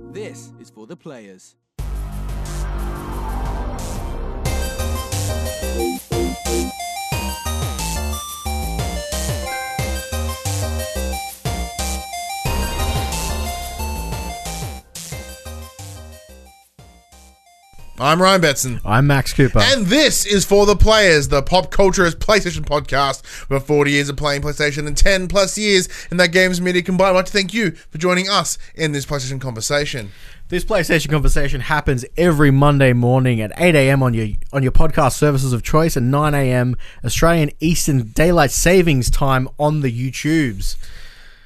This is for the players. I'm Ryan Betson. I'm Max Cooper. And this is for the players, the pop culturist PlayStation podcast. For 40 years of playing PlayStation and 10 plus years in that games media combined. I'd like to thank you for joining us in this PlayStation conversation. this PlayStation conversation happens every Monday morning at 8 a.m. on your on your podcast services of choice and 9 a.m. Australian Eastern Daylight Savings Time on the YouTubes.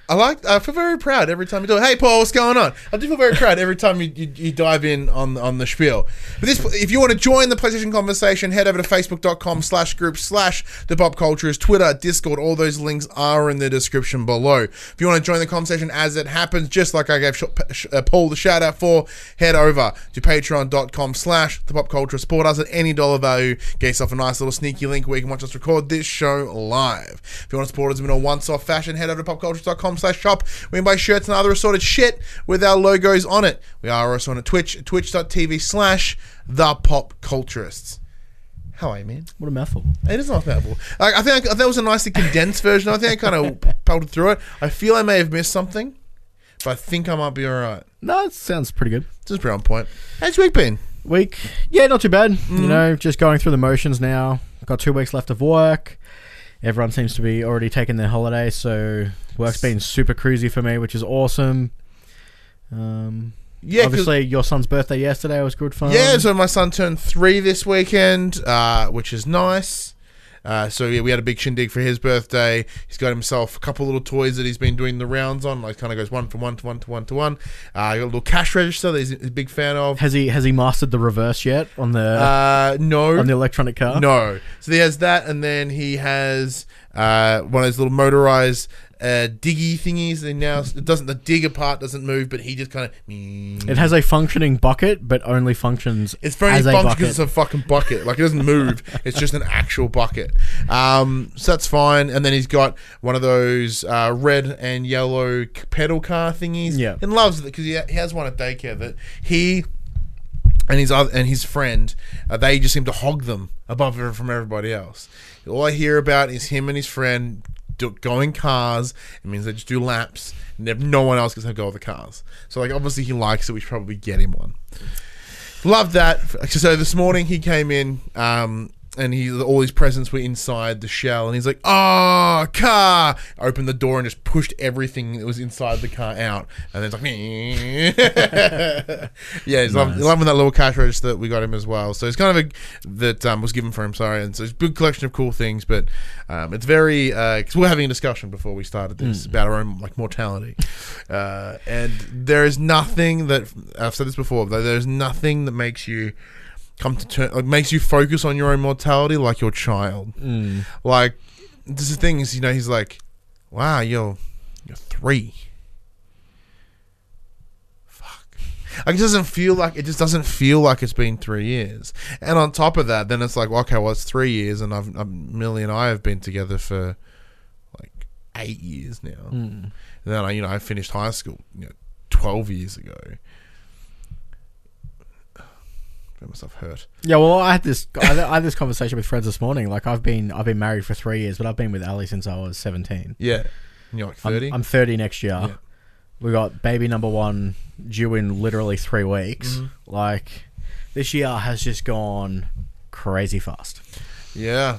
I like. I feel very proud every time you do it. Hey, Paul, what's going on? I do feel very proud every time you, you, you dive in on on the spiel. But this, if you want to join the PlayStation conversation, head over to facebook.com slash group slash the pop cultures, Twitter, Discord. All those links are in the description below. If you want to join the conversation as it happens, just like I gave uh, Paul the shout out for, head over to patreon.com slash the pop culture. Support us at any dollar value. Get yourself a nice little sneaky link where you can watch us record this show live. If you want to support us in a once off fashion, head over to popcultures.com slash shop. We can buy shirts and other assorted shit with our logos on it. We are also on a Twitch, twitch.tv slash the pop culturists. How are you, man? What a mouthful. It is not mouthful. Like, I think I, I that was a nicely condensed version. I think I kind of pelted through it. I feel I may have missed something, but I think I might be all right. No, it sounds pretty good. Just pretty on point. How's your week been? Week, yeah, not too bad. You mm. know, just going through the motions now. Got two weeks left of work. Everyone seems to be already taking their holiday, so work's been super cruisy for me, which is awesome. Um, Yeah, obviously, your son's birthday yesterday was good fun. Yeah, so my son turned three this weekend, uh, which is nice. Uh, so yeah, we had a big shindig for his birthday. He's got himself a couple little toys that he's been doing the rounds on. Like kind of goes one from one to one to one to one. Uh, got a little cash register that he's a big fan of. Has he has he mastered the reverse yet on the Uh, no, on the electronic car? no. So he has that, and then he has uh, one of those little motorized uh, diggy thingies. And now it doesn't the digger part doesn't move, but he just kind of. It has a functioning bucket, but only functions It's very as a because it's a fucking bucket. Like it doesn't move. it's just an actual bucket. Um, so that's fine. And then he's got one of those uh, red and yellow pedal car thingies. Yeah. and loves it because he, he has one at daycare that he and his other and his friend uh, they just seem to hog them above from everybody else. All I hear about is him and his friend do, going cars. It means they just do laps, and if no one else gets to go with the cars. So like obviously he likes it. We should probably get him one. Love that. So this morning he came in, um, and he all his presents were inside the shell, and he's like, "Oh, car!" Opened the door and just pushed everything that was inside the car out, and then it's like, yeah, he's loving, loving that little cash register that we got him as well. So it's kind of a that um, was given for him. Sorry, and so it's a good collection of cool things, but um, it's very because we're having a discussion before we started this about our own like mortality, uh, and there is nothing that I've said this before. But there's nothing that makes you come to turn like makes you focus on your own mortality like your child. Mm. Like this is the thing is you know he's like, wow, you're you're three. Fuck. Like it doesn't feel like it just doesn't feel like it's been three years. And on top of that, then it's like, okay, well it's three years, and I've, Millie and I have been together for like eight years now. Mm. And then I, you know, I finished high school, you know, twelve years ago. Myself hurt. Yeah, well, I had this I had, this conversation with friends this morning. Like, I've been I've been married for three years, but I've been with Ali since I was seventeen. Yeah, and you're like I'm, thirty. I'm thirty next year. Yeah. We got baby number one due in literally three weeks. Mm-hmm. Like, this year has just gone crazy fast. Yeah,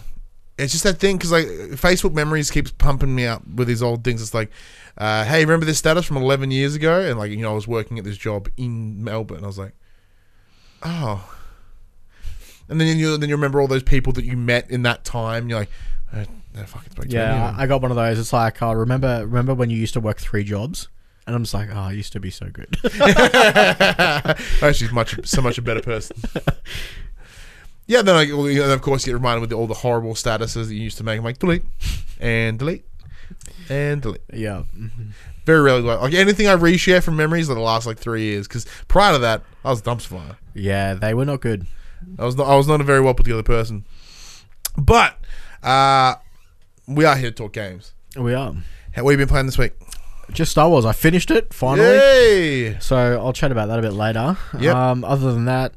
it's just that thing because like Facebook memories keeps pumping me up with these old things. It's like, uh, hey, remember this status from eleven years ago? And like you know, I was working at this job in Melbourne. I was like, oh. And then you then you remember all those people that you met in that time. You're like, oh, no, fuck, it's about 20 of Yeah, them. I I got one of those. It's like, oh, remember remember when you used to work three jobs? And I'm just like, oh, I used to be so good. Oh, Actually, much so much a better person. Yeah, then I, well, you know, of course, you get reminded with all the horrible statuses that you used to make. I'm like, delete and delete and delete. yeah. Very rarely do I like anything I reshare from memories that last like three years. Because prior to that, I was a dumpster fire. Yeah, they were not good. I was not, I was not a very well put together person. But uh, we are here to talk games. We are. How, what have you been playing this week? just Star Wars. I finished it finally. Yay! So I'll chat about that a bit later. Yep. Um, other than that,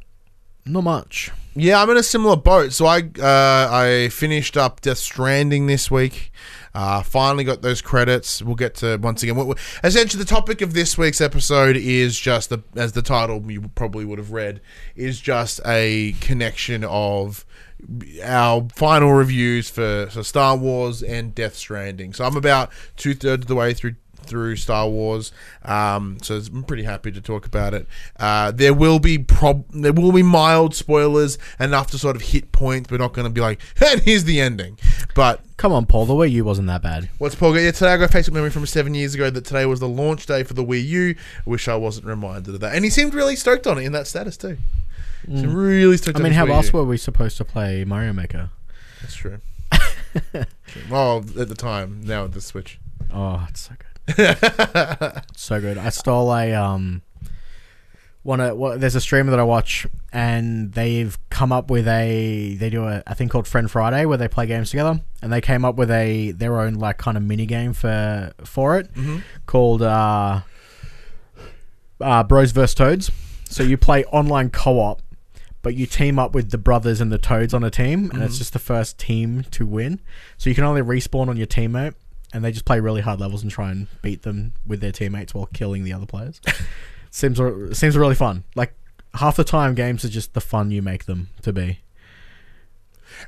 not much. Yeah, I'm in a similar boat. So I uh, I finished up Death Stranding this week. Uh, finally got those credits. We'll get to once again. What, essentially, the topic of this week's episode is just the, as the title you probably would have read, is just a connection of our final reviews for, for Star Wars and Death Stranding. So I'm about two thirds of the way through through Star Wars, um, so I'm pretty happy to talk about it. Uh, there will be prob- there will be mild spoilers enough to sort of hit points. We're not going to be like, and here's the ending. But Come on, Paul. The Wii U wasn't that bad. what's Paul got? Yeah, today I got a Facebook memory from seven years ago that today was the launch day for the Wii U. I wish I wasn't reminded of that. And he seemed really stoked on it in that status too. Seemed really stoked. I mean, how Wii else U. were we supposed to play Mario Maker? That's true. True. Well, at the time, now with the Switch. Oh, it's so good. so good. I stole a um one of what there's a streamer that I watch and they've come up with a they do a, a thing called Friend Friday where they play games together and they came up with a their own like kind of mini game for for it called uh uh Bros vs Toads. So you play online co-op but you team up with the brothers and the toads on a team and it's just the first team to win. So you can only respawn on your teammate and they just play really hard levels and try and beat them with their teammates while killing the other players. seems seems really fun. Like half the time, games are just the fun you make them to be.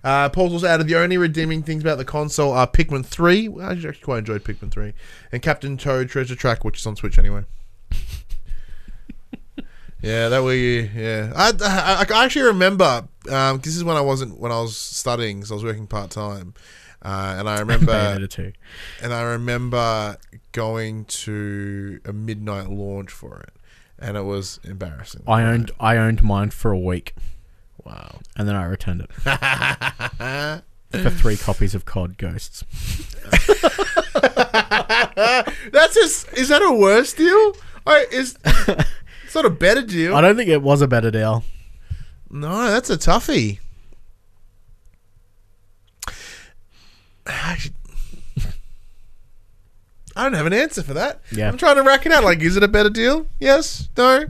Uh, Paul's also added the only redeeming things about the console are Pikmin 3. I actually quite enjoyed Pikmin 3. And Captain Toad Treasure Track, which is on Switch anyway. yeah, that way, yeah. I, I, I actually remember, um, this is when I wasn't, when I was studying, so I was working part time. Uh, and I remember, Bayonetta 2. and I remember going to a midnight launch for it. And it was embarrassing. I owned I owned mine for a week Wow. and then I returned it for three copies of COD Ghosts. That's just, is that a worse deal? I, is, it's not a better deal. I don't think it was a better deal. No, that's a toughie. I don't have an answer for that. Yeah. I'm trying to rack it out. Like, is it a better deal? Yes? No?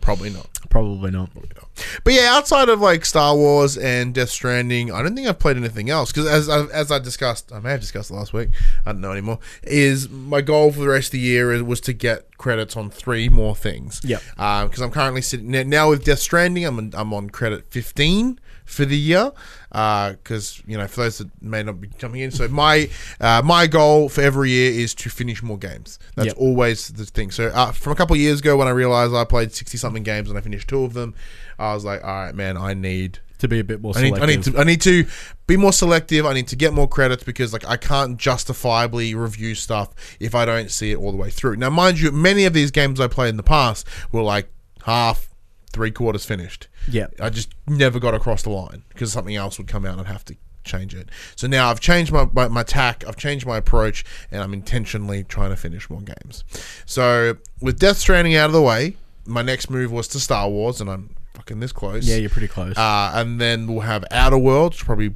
Probably not. Probably not. Probably not. But yeah, outside of like Star Wars and Death Stranding, I don't think I've played anything else. Because as I, as I discussed, I may have discussed last week. I don't know anymore. Is my goal for the rest of the year was to get credits on three more things. Yeah. Um, because I'm currently sitting now- now with Death Stranding. I'm I'm on credit 15 for the year. Because you know, for those that may not be jumping in, so my uh, my goal for every year is to finish more games. That's Yep. always the thing. So uh, from a couple of years ago, when I realized I played 60 something games and I finished two of them, I was like, all right, man, I need To be a bit more I need, selective. I need to I need to be more selective. I need to get more credits because like I can't justifiably review stuff if I don't see it all the way through. Now, mind you, many of these games I played in the past were like half, three quarters finished. yeah. I just never got across the line because something else would come out and I'd have to change it. So now I've changed my, my, my tack, I've changed my approach, and I'm intentionally trying to finish more games. So with Death Stranding out of the way, my next move was to Star Wars, and I'm fucking this close. Yeah, you're pretty close. Uh, and then we'll have Outer Worlds, which probably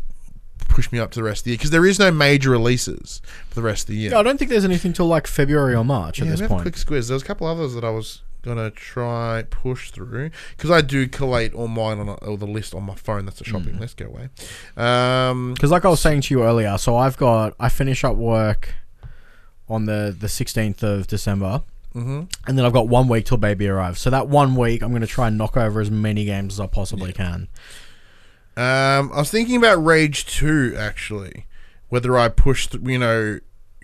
push me up to the rest of the year because there is no major releases for the rest of the year. I don't think there's anything till like February or March Yeah, at this me have a point. quick squiz. There's a couple others that I was gonna try push through because I do collate all mine on a, all the list on my phone. That's a shopping Mm. list. Go away. Um, Because like I was saying to you earlier, so I've got I finish up work on the the 16th of December, mhm. and then I've got one week till baby arrives. So that one week, I'm going to try and knock over as many games as I possibly can. Um, I was thinking about Rage Two actually, whether I push, th- you know,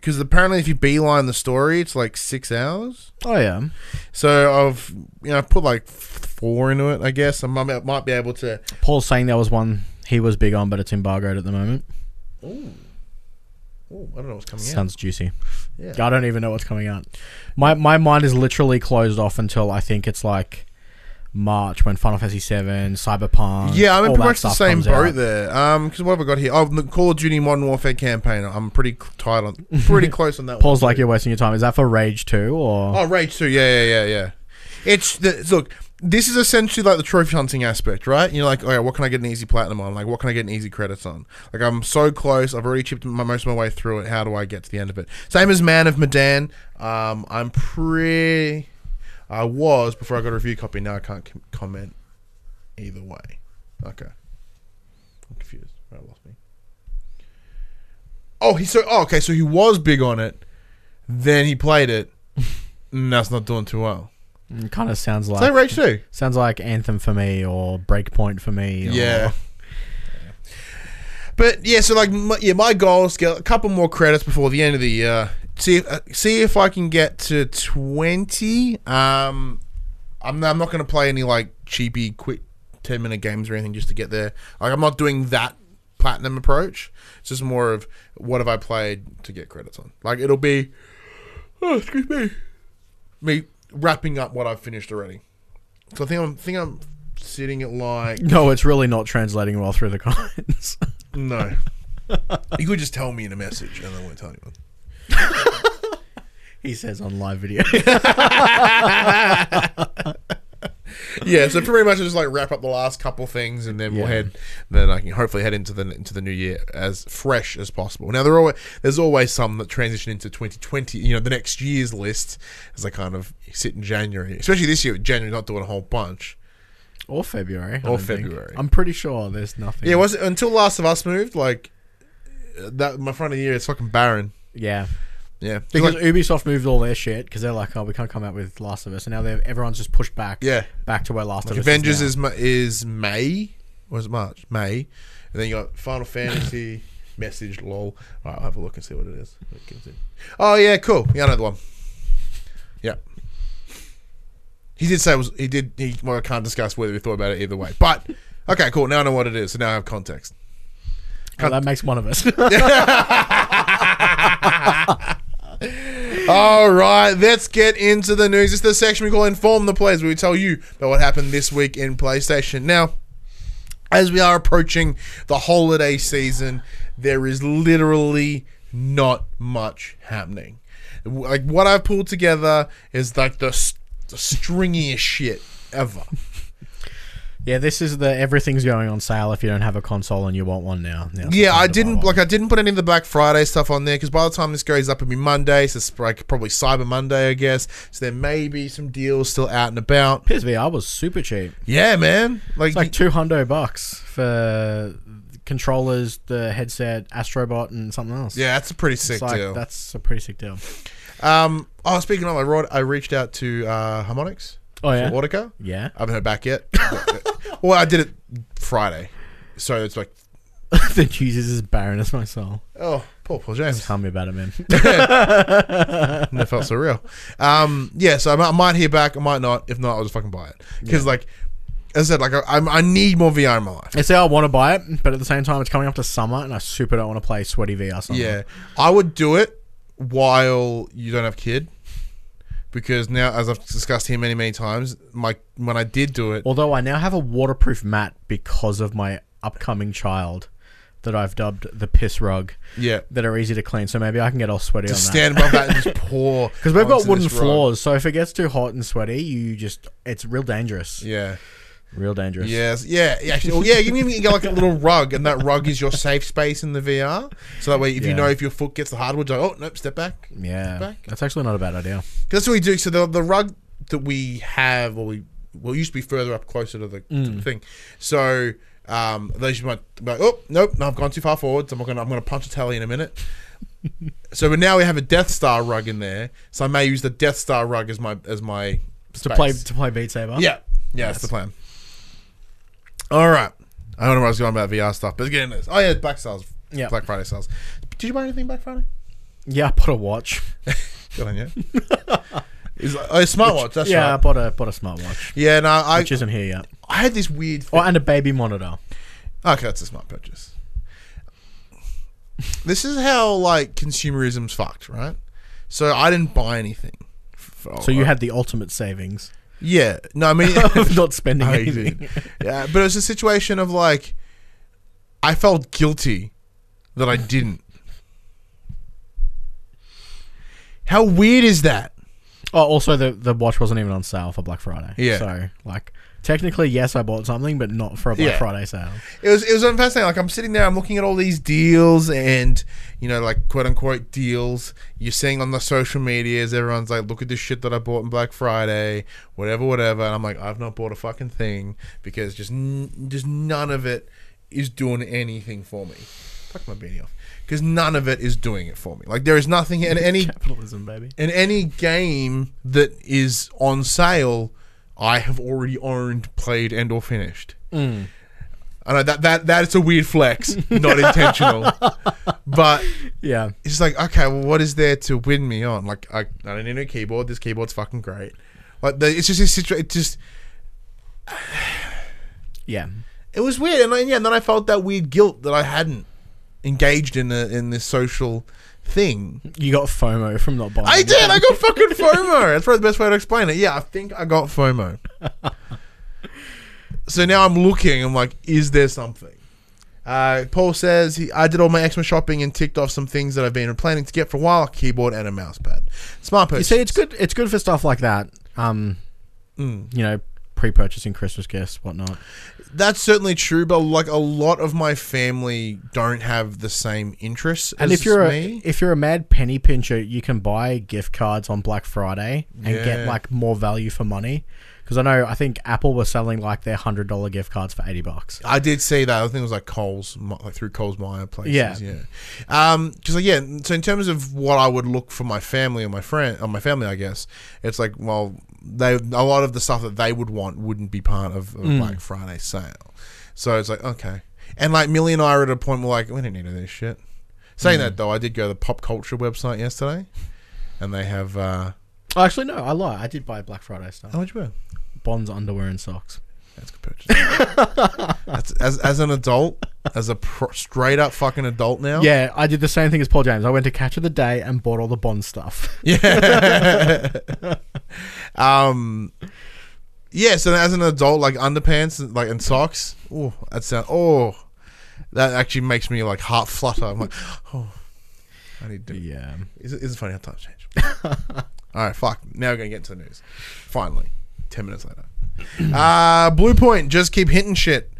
because apparently if you beeline the story, it's like six hours. Oh yeah, So I've you know put like four into it. I guess I might, might be able to. Paul's saying there was one he was big on, but it's embargoed at the moment. Ooh. Ooh, I don't know what's coming out. Sounds juicy. Yeah. I don't even know what's coming out. My my mind is literally closed off until I think it's like March when Final Fantasy Seven, Cyberpunk. Yeah, I'm in pretty much the same boat out. there. Um, because what have I got here? Oh, the Call of Duty Modern Warfare campaign. I'm pretty tight on, pretty close on that. Paul's one like too. you're wasting your time. Is that for Rage Two or? Oh, Rage 2. Yeah, yeah, yeah, yeah. It's the look. this is essentially like the trophy hunting aspect, right? You're like, okay, what can I get an easy platinum on? Like, what can I get an easy credits on? Like, I'm so close. I've already chipped my, most of my way through it. How do I get to the end of it? Same as Man of Medan. Um, I'm pretty. I was before I got a review copy. Now I can't com- comment either way. Okay, I'm confused. Right, lost me. Oh, he so oh, okay. So he was big on it. Then he played it. and that's not doing too well. Mm, it Kind of sounds Is that like Rage too? sounds like Anthem for me or Breakpoint for me. Or, Yeah. But yeah, so like my, yeah, my goal is to get a couple more credits before the end of the year. See if, uh, see if I can get to twenty. Um, I'm I'm not going to play any like cheapy quick ten minute games or anything just to get there. Like I'm not doing that platinum approach. It's just more of what have I played to get credits on. Like it'll be, oh excuse me, me wrapping up what I've finished already. So I think I'm think I'm sitting at like No, it's really not translating well through the comments. No. you could just tell me in a message and I won't tell anyone. He says on live video. Yeah, so pretty much just like wrap up the last couple things and then we'll Yeah. head then I can hopefully head into the into the new year as fresh as possible. Now there are always, there's always some that transition into 2020, you know, the next year's list as I kind of sit in January. Especially this year, January not doing a whole bunch. or February. I Or don't think. February. I'm pretty sure there's nothing. Yeah, was it until Last of Us moved like uh, that my front of the year it's fucking barren. Yeah. Yeah. Because Like- Ubisoft moved all their shit because they're like, oh, we can't come out with Last of Us, and now they're everyone's just pushed back. yeah. Back to where Last Like of Us Avengers is. is is May, or is it March? May, and then you got Final Fantasy message. Lol. All right, I'll have a look and see what it is. What it. Oh yeah, cool. Yeah, I know the one. Yeah. He did say it was. He did. He. Well, I can't discuss whether we thought about it either way. But okay, cool. Now I know what it is. So now I have context. Oh, that makes one of us. All right, let's get into the news. It's the section we call Inform the Players, where we tell you about what happened this week in PlayStation. Now, as we are approaching the holiday season, there is literally not much happening. Like, what I've pulled together is like the, the stringiest shit ever. Yeah, this is the everything's going on sale if you don't have a console and you want one now. The Yeah, I didn't like. I didn't put any of the Black Friday stuff on there because by the time this goes up, it'll be Monday. So it's like probably Cyber Monday, I guess. So there may be some deals still out and about. PSVR was super cheap. Yeah, man. Like, It's like two hundo bucks for controllers, the headset, Astrobot, and something else. yeah, that's a pretty sick like, deal. That's a pretty sick deal. Um, oh, speaking of, I I reached out to uh, Harmonix Oh yeah, for Audica. yeah. I haven't heard back yet. well, I did it Friday, so it's like, the Jesus is barren as my soul. oh, poor Paul James. Tell me about it, man. Never felt so real. Um, yeah, so I might, I might hear back. I might not. If not, I'll just fucking buy it because, like, as I said, like I, I need more VR in my life. I say I want to buy it, but at the same time, it's coming up to summer, and I super don't want to play sweaty VR summer. Yeah, I would do it while you don't have kid, because now, as I've discussed here many, many times, my when I did do it, Although I now have a waterproof mat because of my upcoming child that I've dubbed the piss rug yeah, that are easy to clean. So maybe I can get all sweaty on that. stand above that and just pour. Because we've got onto wooden this rug. floors, so if it gets too hot and sweaty, you just it's real dangerous. Yeah. Real dangerous. Yes. Yeah. yeah, Actually, well, yeah. You can get like a little rug, and that rug is your safe space in the VR. So that way, if you Yeah. know if your foot gets the hardwood, you're like, oh nope, step back. Yeah. Back. That's actually not a bad idea. 'Cause that's what we do. So the the rug that we have, or we well, it used to be further up, closer to the, to the thing. So um, those you might be like, oh nope, no, I've gone too far forwards. I'm gonna I'm gonna punch a tally in a minute. so but now we have a Death Star rug in there. So I may use the Death Star rug as my as my To space. play to play Beat Saber. Yeah, yeah, that's the plan. All right. I don't know where I was going about VR stuff, but let's get into this. Oh yeah, Black sales. Yeah. Black Friday sales. Did you buy anything Black Friday? Yeah, I bought a watch. Good on you. Is oh, a smartwatch. That's right. yeah, I bought a bought a smartwatch, Yeah, no, I which isn't here yet. I had this weird. Oh, thing. Oh, and a baby monitor. Okay, that's a smart purchase. This is how like consumerism's fucked, right? So I didn't buy anything. For- So you had the ultimate savings yeah. No, I mean of not spending anything. did. Yeah, but it was a situation of like, I felt guilty that I didn't. How weird is that? Oh, also the the watch wasn't even on sale for Black Friday. Yeah. So like technically, yes, I bought something, but not for a Black Yeah. Friday sale. It was it was fascinating. Like I'm sitting there, I'm looking at all these deals and you know, like quote unquote deals. You're seeing on the social medias, everyone's like, "Look at this shit that I bought on Black Friday, whatever, whatever." And I'm like, I've not bought a fucking thing because just n- just none of it is doing anything for me. Fuck my beanie off because none of it is doing it for me. Like there is nothing in any Capitalism, baby. in any game that is on sale. I have already owned, played, and or finished. Mm. I know that that that's a weird flex, not intentional, but Yeah. it's like okay, well, what is there to win me on? Like I, I don't need a keyboard. This keyboard's fucking great. Like the, it's just a situation. It just Yeah. it was weird, and then, yeah, and then I felt that weird guilt that I hadn't engaged in a, in this social thing. You got FOMO from not buying. I did. I got fucking FOMO. That's probably the best way to explain it. Yeah, I think I got FOMO. so now I'm looking. I'm like, is there something? Uh, Paul says he, I did all my Xmas shopping and ticked off some things that I've been planning to get for a while: a keyboard and a mouse pad. Smart person. You see, it's good. It's good for stuff like that. Um, Mm. you know, pre-purchasing Christmas gifts, whatnot. That's certainly true, but like a lot of my family don't have the same interests. And as if you're me. a if you're a mad penny pincher, you can buy gift cards on Black Friday and Yeah. get like more value for money. Because I know, I think Apple was selling like their hundred dollar gift cards for eighty bucks. I did see that. I think it was like Coles, like through Coles Myer places. Yeah. yeah. Um, because like, yeah. So in terms of what I would look for my family or my friend or my family, I guess it's like, well, they a lot of the stuff that they would want wouldn't be part of a Black Friday sale. So it's like okay, and like Millie and I are at a point where we're like we don't need any of this shit. Saying that though, I did go to the pop culture website yesterday, and they have. uh Oh, actually, no, I lie. I did buy Black Friday stuff. How much buy? Bonds, underwear, and socks. That's good purchase. That's, as as an adult, as a pro, straight up fucking adult now. Yeah, I did the same thing as Paul James. I went to Catch of the Day and bought all the Bond stuff. Yeah. um. Yeah. So as an adult, like underpants, and, like and socks. Oh, that sound. Oh, that actually makes me like heart flutter. I'm like, oh, I need to. yeah. Is it, is it funny how times change? All right, fuck. Now we're gonna get into the news. Finally, ten minutes later. Uh, Bluepoint just keep hitting shit.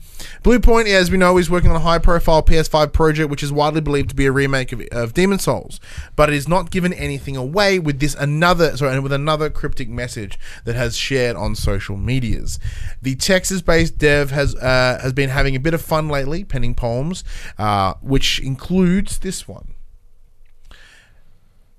Bluepoint, as we know, is working on a high-profile PS5 project, which is widely believed to be a remake of, of Demon's Souls, but it is not given anything away with this another sorry with another cryptic message that has shared on social medias. The Texas-based dev has uh, has been having a bit of fun lately, penning poems, uh, which includes this one.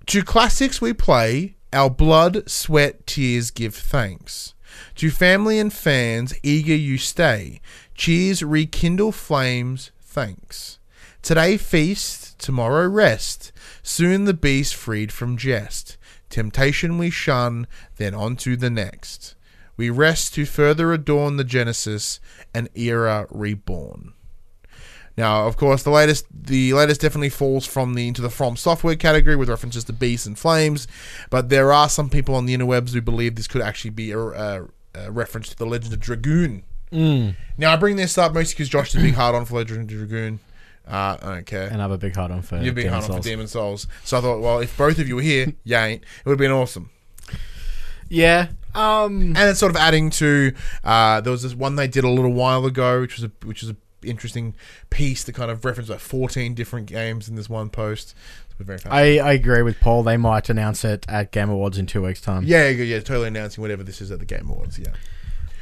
To classics we play, our blood, sweat, tears give thanks. To family and fans, eager you stay. Cheers, rekindle flames, thanks. Today feast, tomorrow rest. Soon the beast freed from jest. Temptation we shun, then on to the next. We rest to further adorn the Genesis, an era reborn. Now, of course, the latest the latest definitely falls from the into the From Software category with references to beasts and flames, but there are some people on the interwebs who believe this could actually be a, a, a reference to the Legend of Dragoon. Now, I bring this up mostly because Josh is a big hard on for Legend of Dragoon. Uh, I don't care. And I'm a big heart on for You're a big hard on for Demon's Souls. So I thought, well, if both of you were here, you ain't. It would have been awesome. Yeah. Um. and it's sort of adding to uh, there was this one they did a little while ago, which was a which was an interesting piece that kind of referenced like 14 different games in this one post. Very. I, I agree with Paul. They might announce it at Game Awards in two weeks' time. yeah, yeah, yeah, totally announcing whatever this is at the Game Awards. Yeah,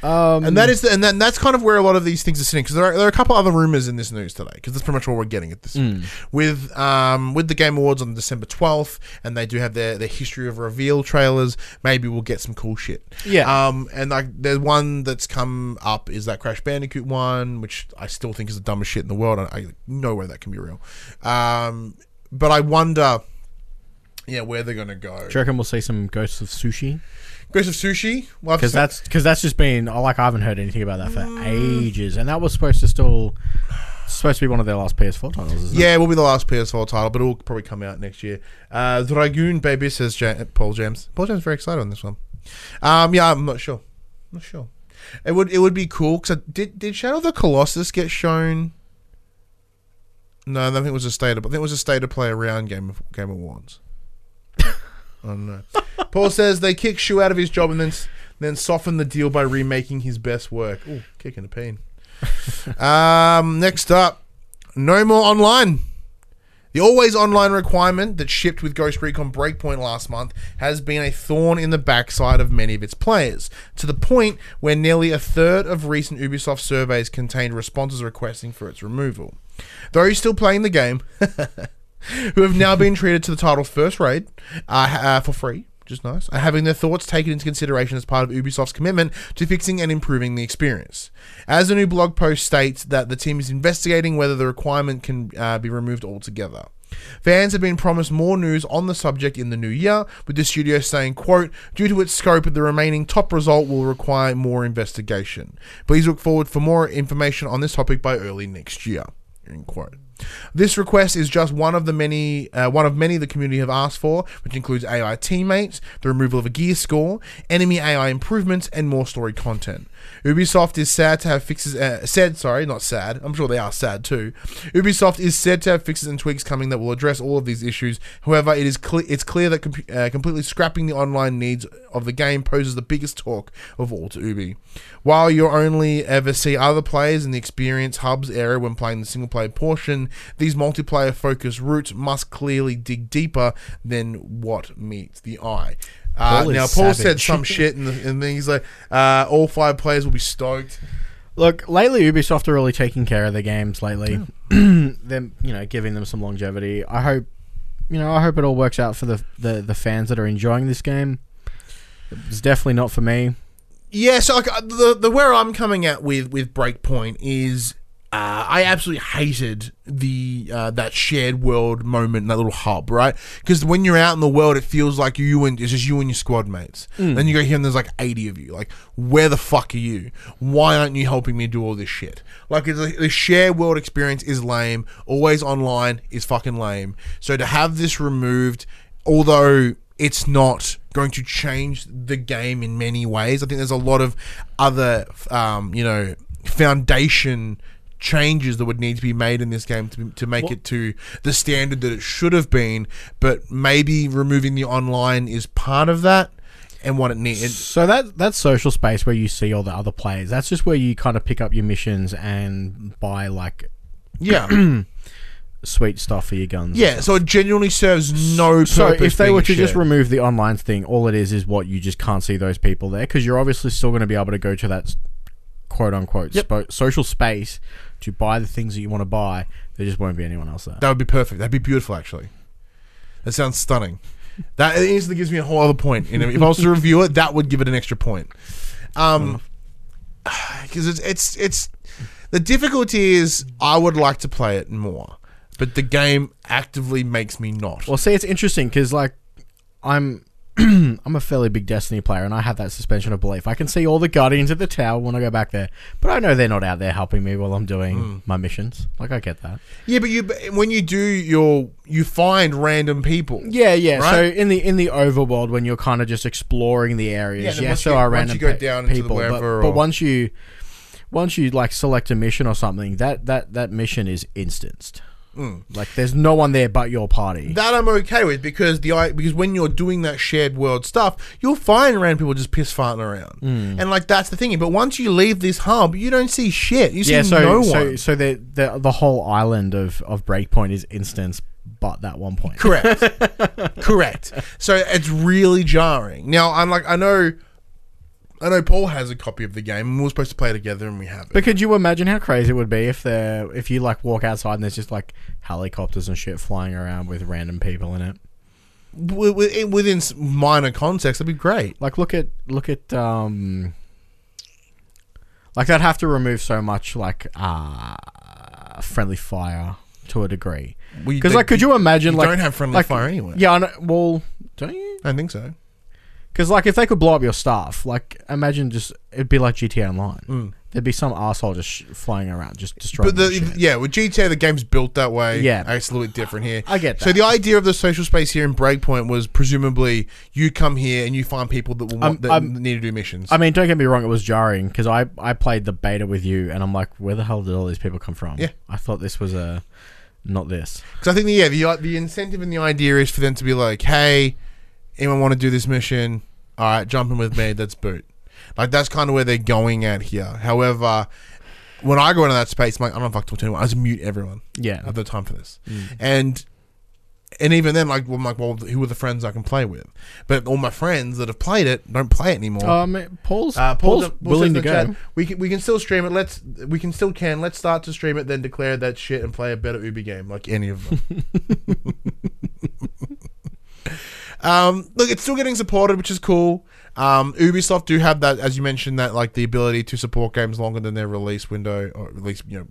Um, and that is the, and then that's kind of where a lot of these things are sitting because there are, there are a couple other rumors in this news today because that's pretty much all we're getting at this Mm. with um with the Game Awards on December 12th and they do have their their history of reveal trailers. Maybe we'll get some cool shit. Yeah. Um, and like there's one that's come up is that Crash Bandicoot one, which I still think is the dumbest shit in the world. I, I no way that can be real. Um, but I wonder, yeah, where they're gonna go. do you reckon we'll see some Ghosts of Sushi? Ghost of Sushi, Because that's because that's just been like I haven't heard anything about that for Mm. ages, and that was supposed to still supposed to be one of their last PS4 titles. Isn't yeah, it will be the last PS4 title, but it will probably come out next year. Uh, Dragoon baby says Paul James. Paul James very excited on this one. Um, yeah, I'm not sure. I'm not sure. It would it would be cool because did did Shadow of the Colossus get shown? No, I think it was a state of. I think it was a state of play around Game of Game Awards. I don't know. Paul says they kick Shu out of his job and then then soften the deal by remaking his best work. Ooh, kicking a pain. um, next up, no more online. The always online requirement that shipped with Ghost Recon Breakpoint last month has been a thorn in the backside of many of its players, to the point where nearly a third of recent Ubisoft surveys contained responses requesting for its removal. Those still playing the game, who have now been treated to the title First Raid uh, uh, for free, which is nice, are having their thoughts taken into consideration as part of Ubisoft's commitment to fixing and improving the experience. As a new blog post states that the team is investigating whether the requirement can uh, be removed altogether. Fans have been promised more news on the subject in the new year, with the studio saying, quote, due to its scope, the remaining top result will require more investigation. Please look forward for more information on this topic by early next year. End quote. This request is just one of the many, uh, one of many the community have asked for, which includes AI teammates, the removal of a gear score, enemy AI improvements, and more story content. Ubisoft is sad to have fixes. Uh, said, sorry, not sad. I'm sure they are sad too. Ubisoft is said to have fixes and tweaks coming that will address all of these issues. However, it is cle- it's clear that com- uh, completely scrapping the online needs of the game poses the biggest talk of all to Ubi. While you only ever see other players in the experience hubs area when playing the single player portion, these multiplayer focused routes must clearly dig deeper than what meets the eye. Uh, Paul now, Paul said some shit, and, the, and then he's like, uh, all five players will be stoked. Look, lately Ubisoft are really taking care of their games. Lately, them you know giving them some longevity. I hope you know I hope it all works out for the the, the fans that are enjoying this game. It's definitely not for me. Yeah, so like uh, the the where I'm coming at with with Breakpoint is uh, I absolutely hated the uh, that shared world moment, that little hub, right? Because when you're out in the world, it feels like you and it's just you and your squad mates. Then you go here and there's like 80 of you. Like, where the fuck are you? Why aren't you helping me do all this shit? Like, it's like the shared world experience is lame. Always online is fucking lame. So to have this removed, although it's not going to change the game in many ways. I think there's a lot of other, um, you know, foundation changes that would need to be made in this game to, to make it to the standard that it should have been. But maybe removing the online is part of that and what it needs. So that that social space where you see all the other players, that's just where you kind of pick up your missions and buy like Yeah. sweet stuff for your guns. yeah. So it genuinely serves no purpose. So if they were to just remove the online thing, all it is is what you just can't see those people there because you're obviously still going to be able to go to that quote unquote Yep. spo- social space to buy the things that you want to buy. There just won't be anyone else there. That would be perfect. That'd be beautiful, actually. That sounds stunning. That instantly gives me a whole other point. Know, if I was to review it, that would give it an extra point. Um, because it's it's it's the difficulty is I would like to play it more, but the game actively makes me not. Well, see, it's interesting because like I'm. I'm a fairly big Destiny player, and I have that suspension of belief. I can see all the guardians at the tower when I go back there, but I know they're not out there helping me while I'm doing Hmm. my missions. Like I get that. Yeah, but you when you do your you find random people. Yeah, yeah. Right? So in the in the overworld, when you're kind of just exploring the areas, Yeah, then yes, once there you- are random you go pe- down into the people, but, wherever but once you once you like select a mission or something, that that that mission is instanced. Like there's no one there but your party. That I'm okay with because the i- because when you're doing that shared world stuff, you'll find random people just piss farting around, Hmm. and like that's the thing. But once you leave this hub, you don't see shit. You see so no so one. so the, the the whole island of of Breakpoint is instanced, but that one point. Correct. Correct. So it's really jarring. Now I'm like I know I know Paul has a copy of the game and we are supposed to play together and we have it. But could you imagine how crazy it would be if there if you like walk outside and there's just like helicopters and shit flying around with random people in it? Wi- wi- Within minor context, that'd be great. Like look at look at um like they'd have to remove so much like uh friendly fire to a degree. Because they- like could you imagine you like don't have friendly like- fire anyway. Yeah, I know, well, don't you? I don't think so. Because like if they could blow up your stuff, like imagine just it'd be like GTA Online. There'd be some asshole just sh- flying around, just destroying. Mm. But the, yeah, with GTA, the game's built that way. Yeah. it's a little bit different here. I get So the idea of the social space here in Breakpoint was presumably you come here and you find people that will want, I'm- that I'm- need to do missions. I mean, don't get me wrong; it was jarring because I I played the beta with you, and I'm like, where the hell did all these people come from? Yeah. I thought this was a not this. Because I think yeah, the the incentive and the idea is for them to be like, hey, anyone want to do this mission? All right, jump in with me. Let's boot. Like that's kind of where they're going at here. However, when I go into that space, I'm like, I don't fuck talk to anyone. I just mute everyone. Yeah. I have no time for this. Mm. And and even then, like, well, I'm like, well, who are the friends I can play with? But all my friends that have played it don't play it anymore. Um, Paul's, Uh, Paul Paul's Paul willing to the go. chat, We can we can still stream it. Let's we can still can. Let's start to stream it, then declare that shit and play a better Ubi game like any of them. um, look, it's still getting supported, which is cool. Um, Ubisoft do have that, as you mentioned, that like the ability to support games longer than their release window or release, you know,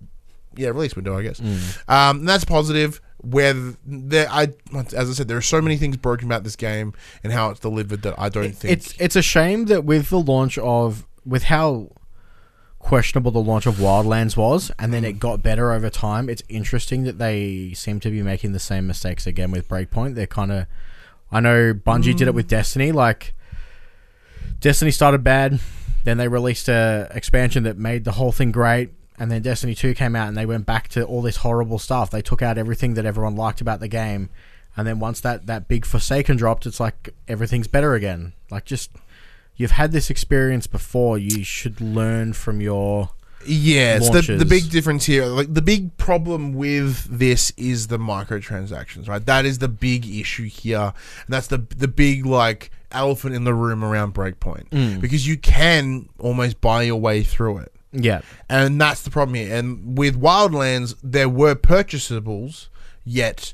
yeah, release window, I guess. Um, and that's positive. Where there, I, as I said, there are so many things broken about this game and how it's delivered that I don't think It's it's a shame that with the launch of with how questionable the launch of Wildlands was, and then it got better over time. It's interesting that they seem to be making the same mistakes again with Breakpoint. They're kind of, I know Bungie did it with mm. Destiny. Like, Destiny started bad, then they released a expansion that made the whole thing great. And then Destiny 2 came out and they went back to all this horrible stuff. They took out everything that everyone liked about the game. And then once that, that big Forsaken dropped, it's like everything's better again. Like, just, you've had this experience before. You should learn from your. Yes, the, the big difference here, like the big problem with this is the microtransactions, right? That is the big issue here, and that's the the big like elephant in the room around Breakpoint Mm. because you can almost buy your way through it, Yeah. and that's the problem here. And with Wildlands, there were purchasables, yet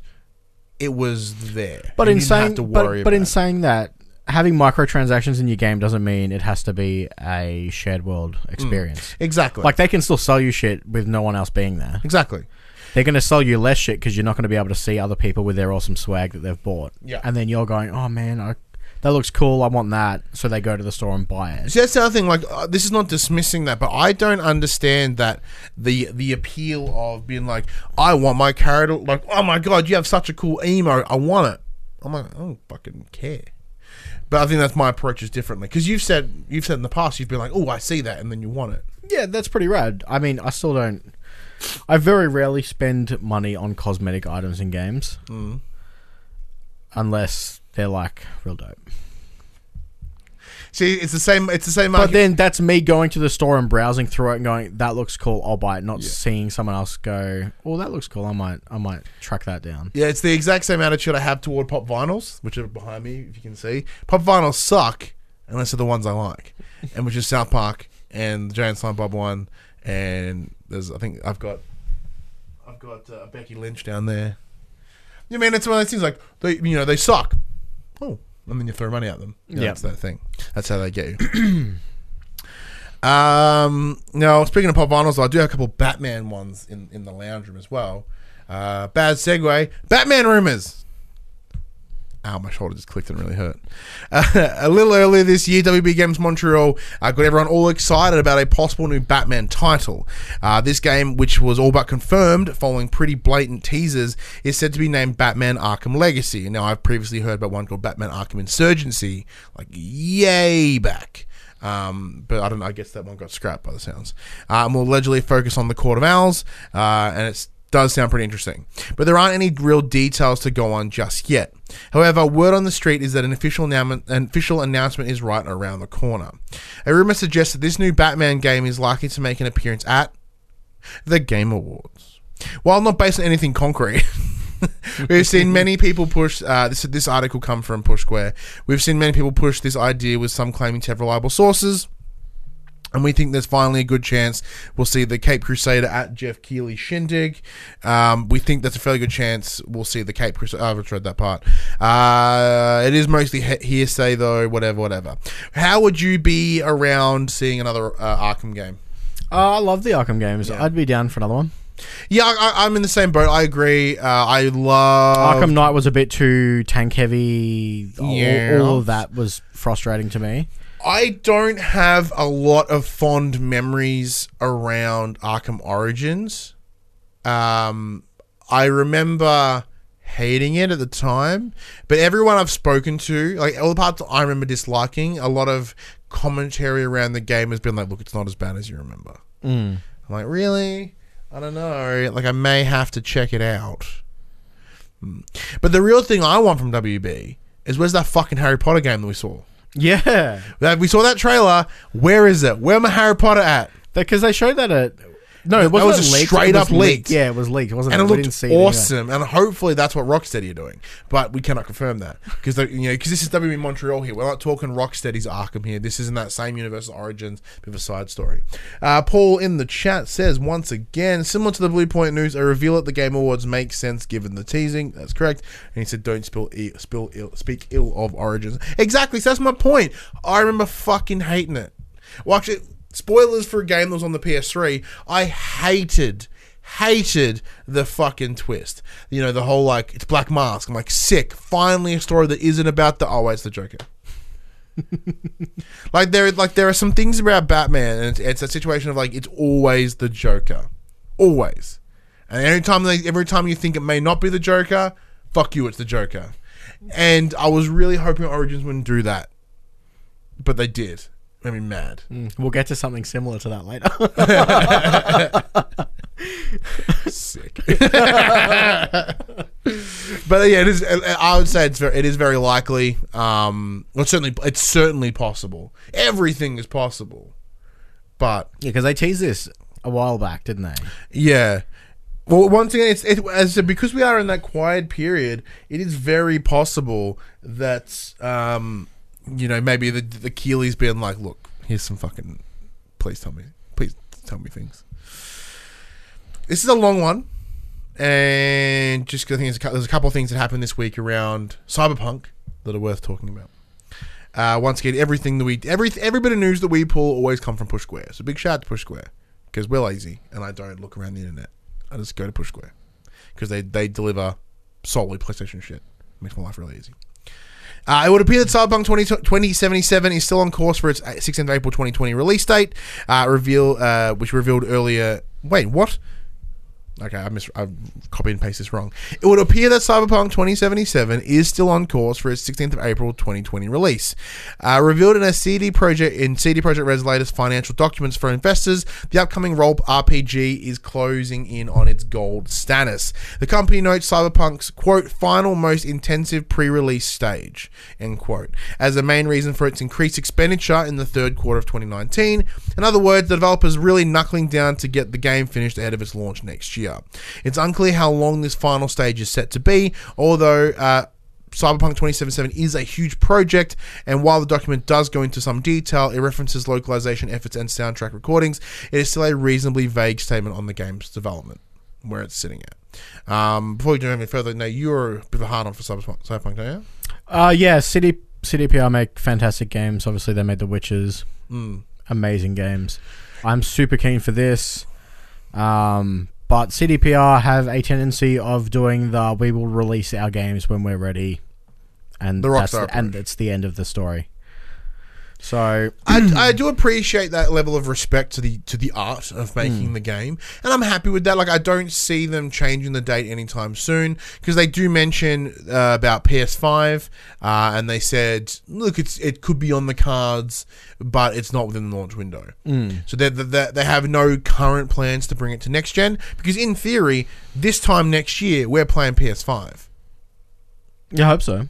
it was there. But You in saying, have to worry but, but in saying that, having microtransactions in your game doesn't mean it has to be a shared world experience. exactly, Like they can still sell you shit with no one else being there. exactly. They're going to sell you less shit because you're not going to be able to see other people with their awesome swag that they've bought. Yeah. And then you're going, oh man, I, that looks cool. I want that. So they go to the store and buy it. See, that's the other thing. Like, uh, this is not dismissing that, but I don't understand that the the appeal of being like, I want my character. Like, oh my god, you have such a cool emo. I want it. I'm like, I don't fucking care. But I think that's my approach is differently because you've said you've said in the past you've been like, oh, I see that, and then you want it. Yeah, that's pretty rad. I mean, I still don't. I very rarely spend money on cosmetic items in games. Mm. Unless they're like real dope. See, it's the same. It's the same. But then that's me going to the store and browsing through it and going, "That looks cool. I'll buy it." Not Yeah. seeing someone else go, "Oh, that looks cool. I might, I might track that down." Yeah, it's the exact same attitude I have toward pop vinyls, which are behind me, if you can see. Pop vinyls suck unless they're the ones I like, and which is South Park and the Giant Slime Bob one, and there's I think I've got I've got uh, Becky Lynch down there. You mean it's one of those things like they you know they suck. And then you throw money at them. Yeah, Yeah. that's that thing. That's how they get you. um, no, speaking of pop vinyls, I do have a couple Batman ones in in the lounge room as well. Uh, bad segue. Batman rumors. Ow, my shoulder just clicked and really hurt. Uh, a little earlier this year, WB Games Montreal uh, got everyone all excited about a possible new Batman title. Uh, this game, which was all but confirmed following pretty blatant teasers, is said to be named Batman Arkham Legacy. Now, I've previously heard about one called Batman Arkham Insurgency, like yay back. Um, but I don't know. I guess that one got scrapped by the sounds. Um, will allegedly focus on the Court of Owls, uh, and it does sound pretty interesting. But there aren't any real details to go on just yet. However, word on the street is that an official announcement, an official announcement is right around the corner. A rumor suggests that this new Batman game is likely to make an appearance at the Game Awards. While not based on anything concrete, we've seen many people push. Uh, this this article come from Push Square. We've seen many people push this idea, with some claiming to have reliable sources. And we think there's finally a good chance we'll see the Cape Crusader at Jeff Keighley shindig. Um, we think that's a fairly good chance we'll see the Cape Crusader. I've just read that part. Uh, it is mostly he- hearsay, though. Whatever, whatever. How would you be around seeing another uh, Arkham game? Uh, I love the Arkham games. Yeah. I'd be down for another one. Yeah, I, I'm in the same boat. I agree. Uh, I love Arkham Knight was a bit too tank heavy. All- Yeah. all of that was frustrating to me. I don't have a lot of fond memories around Arkham Origins. Um, I remember hating it at the time, but everyone I've spoken to, like all the parts I remember disliking, a lot of commentary around the game has been like, "Look, it's not as bad as you remember." Mm. I'm like, really? I don't know. Like, I may have to check it out. Hmm. But the real thing I want from WB is where's that fucking Harry Potter game that we saw? Yeah, That we saw that trailer. Where is it? Where my Harry Potter at? because they showed that at. No, it wasn't was a leaked, straight was up leaked. Yeah, it was leaked. It wasn't And it looked didn't it anyway. awesome, and hopefully that's what Rocksteady are doing. But we cannot confirm that because you know because this is WB Montreal here. We're not talking Rocksteady's Arkham here. This isn't that same Universal Origins bit of a side story. Uh, Paul in the chat says once again, similar to the Bluepoint news, a reveal at the Game Awards makes sense given the teasing. That's correct. And he said, "Don't spill e- spill ill, speak ill of Origins." Exactly. So that's my point. I remember fucking hating it. Well, actually, spoilers for a game that was on the PS3. I hated, hated the fucking twist. You know, the whole like it's Black Mask. I'm like, sick. Finally, a story that isn't about the oh, it's the Joker. like there, like there are some things about Batman, and it's, it's a situation of like it's always the Joker, always. And every time they, every time you think it may not be the Joker, fuck you, it's the Joker. And I was really hoping Origins wouldn't do that, but they did. Made me mad. Mm, We'll get to something similar to that later. Sick. but yeah, it is. I would say it's very, it is very likely. Um, well, it's certainly it's certainly possible. Everything is possible, but yeah, because they teased this a while back, didn't they? yeah. Well, once again, it's it, as I said, because we are in that quiet period. It is very possible that um, you know, maybe the the been like, look, here's some fucking. Please tell me, please tell me things. This is a long one, and just 'cause I think there's a couple of things that happened this week around Cyberpunk that are worth talking about. Uh, once again, everything that we every every bit of news that we pull always come from Push Square. So big shout out to Push Square because we're lazy and I don't look around the internet. I just go to Push Square because they they deliver solely PlayStation shit. Makes my life really easy. Uh, it would appear that Cyberpunk 20, 2077 is still on course for its 16th April 2020 release date, uh, reveal uh, which revealed earlier. Wait, what? Okay, I mis- I've copied and pasted this wrong. It would appear that Cyberpunk 2077 is still on course for its 16th of April 2020 release. Uh, revealed in a CD Projekt in CD Projekt Red's latest financial documents for investors, the upcoming role RPG is closing in on its gold status. The company notes Cyberpunk's quote final most intensive pre-release stage end quote as the main reason for its increased expenditure in the third quarter of 2019. In other words, the developers really knuckling down to get the game finished ahead of its launch next year. It's unclear how long this final stage is set to be, although. Uh, Cyberpunk 2077 is a huge project, and while the document does go into some detail, it references localization efforts and soundtrack recordings, it is still a reasonably vague statement on the game's development, where it's sitting at. Um, before we do any further, now you're a bit of a hard on for Cyberpunk, Cyberpunk don't you? Uh, yeah, CD, CDPR make fantastic games. Obviously, they made The Witcher. Mm. Amazing games. I'm super keen for this. Um, but CDPR have a tendency of doing the we will release our games when we're ready. And The that's the, and it's the end of the story. So I, I do appreciate that level of respect to the to the art of making the game, and I'm happy with that. Like, I don't see them changing the date anytime soon because they do mention uh, about PS5, uh, and they said, look, it's it could be on the cards, but it's not within the launch window. So they they they have no current plans to bring it to next gen because in theory, this time next year we're playing PS5 yeah, I hope so.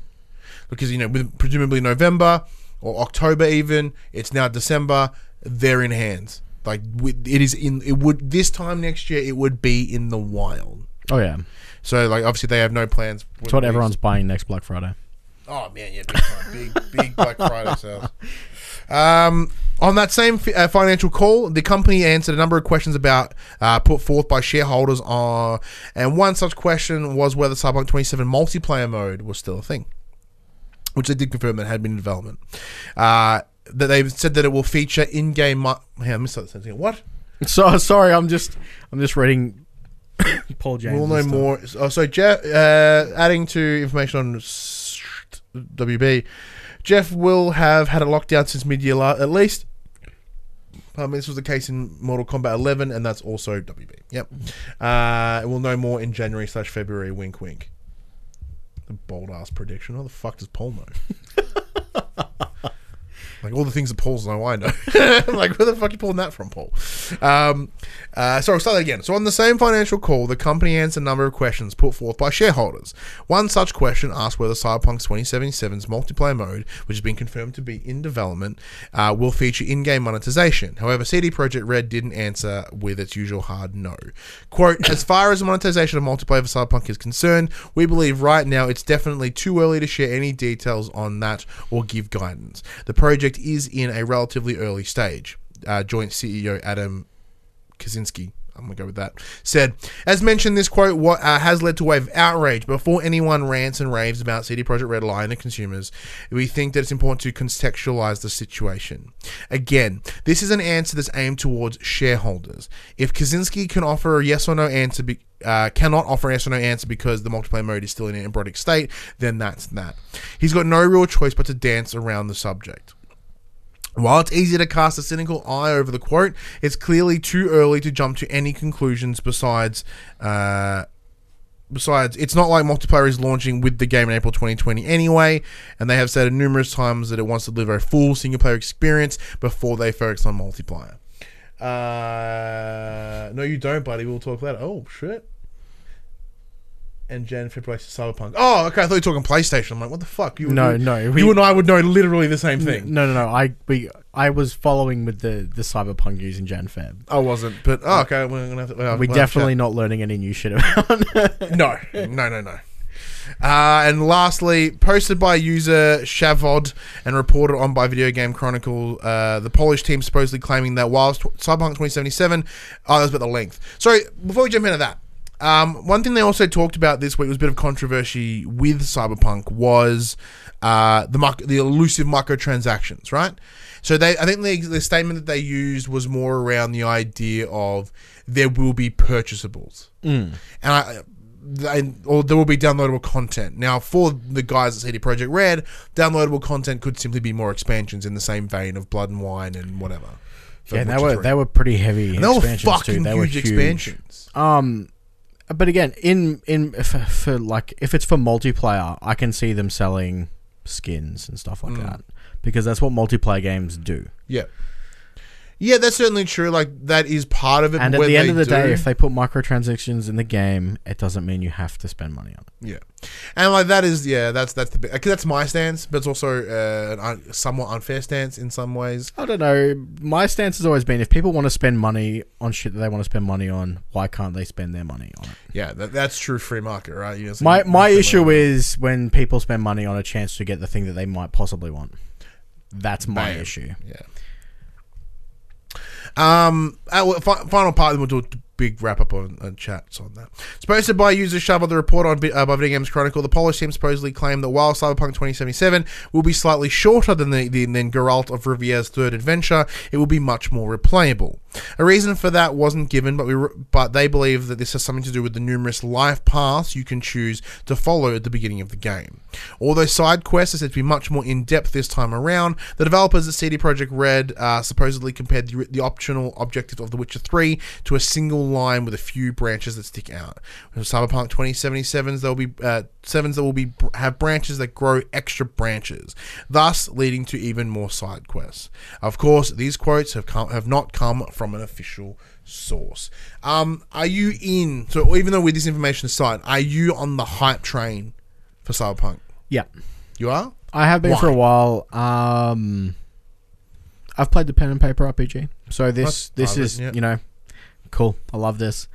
because you know with presumably November or October even it's now December they're in hands. Like it is in it would this time next year it would be in the wild. Oh yeah, so like obviously they have no plans it's what everyone's buying next Black Friday. oh man yeah big big big Black Friday sales. Um on that same fi- uh, financial call, the company answered a number of questions about uh, put forth by shareholders, uh, and one such question was whether Cyberpunk 27 multiplayer mode was still a thing. Which they did confirm that had been in development. Uh, that they've said that it will feature in-game. Mo- Hang on, I missed that sentence. What? So sorry, I'm just I'm just reading Paul James. we'll know more. Oh, so Jeff, uh, adding to information on WB, Jeff will have had a lockdown since mid-year la- at least. Um, this was the case in Mortal Kombat 11, and that's also WB. Yep. Uh, we'll know more in January slash February. Wink, wink. Bold ass prediction. How the fuck does Paul know? Like all the things that Paul's know, I know. Like, where the fuck are you pulling that from, Paul? Um, uh, so I'll start that again. So on the same financial call, the company answered a number of questions put forth by shareholders. One such question asked whether Cyberpunk 2077's multiplayer mode, which has been confirmed to be in development, uh, will feature in-game monetization. However, CD Projekt Red didn't answer with its usual hard no. Quote, as far as the monetization of multiplayer for Cyberpunk is concerned, we believe right now it's definitely too early to share any details on that or give guidance. The project is in a relatively early stage. Uh, joint CEO Adam Kaczynski, I'm gonna go with that, said, as mentioned, this quote what, uh, has led to wave of outrage. Before anyone rants and raves about CD Projekt Red lying to consumers, we think that it's important to contextualize the situation. Again, this is an answer that's aimed towards shareholders. If Kaczynski can offer a yes or no answer, be, uh, cannot offer a yes or no answer because the multiplayer mode is still in an embryonic state, then that's that. He's got no real choice but to dance around the subject. While it's easy to cast a cynical eye over the quote, it's clearly too early to jump to any conclusions besides. Uh, besides, it's not like multiplayer is launching with the game in April 2020 anyway, and they have said numerous times that it wants to deliver a full single player experience before they focus on multiplayer. Uh, no, you don't, buddy. We'll talk later. Oh, shit. And Jan February Cyberpunk. Oh, okay. I thought you were talking PlayStation. I'm like, what the fuck? You, No, you, no, we- you and I would know literally the same thing. No, no, no. I we I was following with the the cyberpunk news in Jan Feb. I wasn't, but oh, okay. We're gonna have to. We'll, we we'll have definitely not learning any new shit about. no, no, no, no. Uh, and lastly, posted by user Shavod and reported on by Video Game Chronicle, uh, the Polish team supposedly claiming that whilst Cyberpunk 2077, oh, that was about the length. Sorry, before we jump into that, um, one thing they also talked about this week was a bit of controversy with Cyberpunk was uh, the mic- the elusive microtransactions, right? So they, I think the, the statement that they used was more around the idea of there will be purchasables, and I, they, or there will be downloadable content. Now, for the guys at CD Projekt Red, downloadable content could simply be more expansions in the same vein of Blood and Wine and whatever. yeah, they were 3. they were pretty heavy And they were fucking too. They were huge huge expansions. Um, but again, in in for, for like if it's for multiplayer, I can see them selling skins and stuff Mm. like that because that's what multiplayer games do. Yeah. Yeah, that's certainly true. Like that is part of it. And at the end of the do- day, if they put microtransactions in the game, it doesn't mean you have to spend money on it. yeah, and like that is yeah, that's that's the bit- 'cause that's my stance, but it's also uh, an un, somewhat unfair stance in some ways. I don't know. My stance has always been if people want to spend money on shit that they want to spend money on, why can't they spend their money on it? Yeah, that, that's true free market, right? You know, so My my issue is when people spend money on a chance to get the thing that they might possibly want. That's my Bam. issue. Yeah. Um. final part, then we'll do big wrap up on, on chats on that. Sponsored by user Shovel, the report on uh, by Video Games Chronicle, the Polish team supposedly claimed that while Cyberpunk 2077 will be slightly shorter than the, the than Geralt of Riviera's third adventure, it will be much more replayable. A reason for that wasn't given, but we re- but they believe that this has something to do with the numerous life paths you can choose to follow at the beginning of the game. Although side quests are said to be much more in depth this time around, the developers at CD Projekt Red uh, supposedly compared the, the optional objective of The Witcher 3 to a single line with a few branches that stick out. With Cyberpunk 2077s, there will be uh, sevens that will be have branches that grow extra branches, thus leading to even more side quests. Of course, these quotes have come have not come from an official source. Um, are you in? So even though with this information aside, are you on the hype train for Cyberpunk? Yeah. You are. I have been Why? for a while. Um, I've played the pen and paper RPG, so this That's this is it, yeah. you know cool. I love this.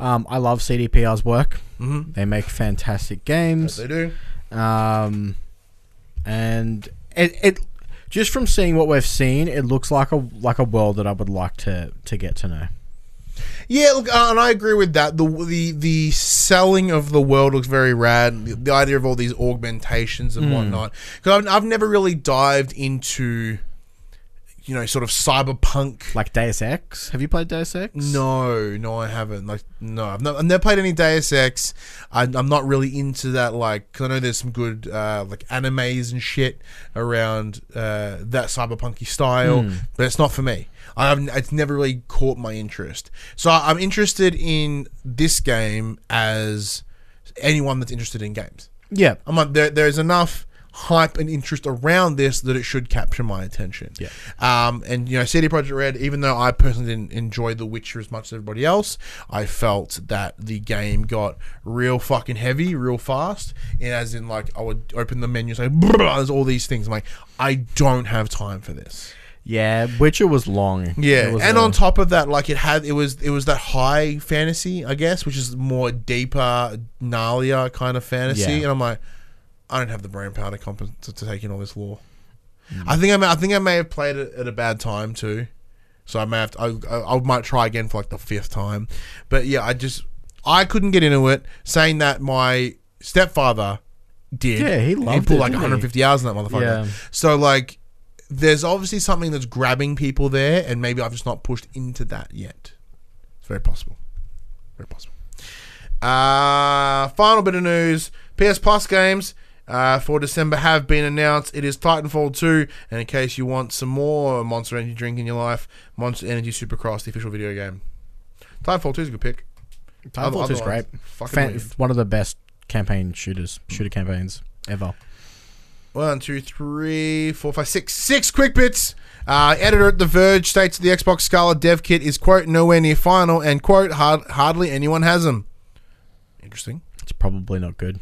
Um, I love CDPR's work. Mm-hmm. They make fantastic games. They do. Um, and it, it just from seeing what we've seen, it looks like a like a world that I would like to to get to know. Yeah, look, uh, and I agree with that. The the the selling of the world looks very rad. The, the idea of all these augmentations and whatnot. Because I've, I've never really dived into, you know, sort of cyberpunk. Like Deus Ex. Have you played Deus Ex? No, no, I haven't. Like, no, I've, not, I've never played any Deus Ex. I, I'm not really into that. Like, 'cause I know there's some good uh, like animes and shit around uh, that cyberpunky style, but it's not for me. I haven't. It's never really caught my interest. So I'm interested in this game as anyone that's interested in games. Yeah. I'm like, there, there's enough hype and interest around this that it should capture my attention. Yeah. Um, and you know, CD Projekt Red, even though I personally didn't enjoy The Witcher as much as everybody else, I felt that the game got real fucking heavy, real fast. And as in, like, I would open the menu, and say, there's all these things. I'm like, I don't have time for this. Yeah, Witcher was long. Yeah, was and a- on top of that, like it had, it was, it was that high fantasy, I guess, which is more deeper, gnarlier kind of fantasy. Yeah. And I'm like, I don't have the brain power to, comp- to, to take in all this lore. Mm. I think I, may, I think I may have played it at a bad time too, so I may have, to, I, I, I might try again for like the fifth time. But yeah, I just, I couldn't get into it. Saying that my stepfather did, Yeah, he loved put it, like didn't he? 150 hours in that motherfucker. Yeah. So like, there's obviously something that's grabbing people there, and maybe I've just not pushed into that yet. It's very possible. Very possible. Uh, final bit of news: PS Plus games uh, for December have been announced. It is Titanfall 2, and in case you want some more Monster Energy drink in your life, Monster Energy Supercross, the official video game. Titanfall 2 is a good pick. Titanfall 2 is great. fucking Fan- one of the best campaign shooters, shooter campaigns ever. One, two, three, four, five, six. Six quick bits. Uh, editor at The Verge states the Xbox Scarlett dev kit is, quote, nowhere near final, and, quote, hard, hardly anyone has them. Interesting. It's probably not good.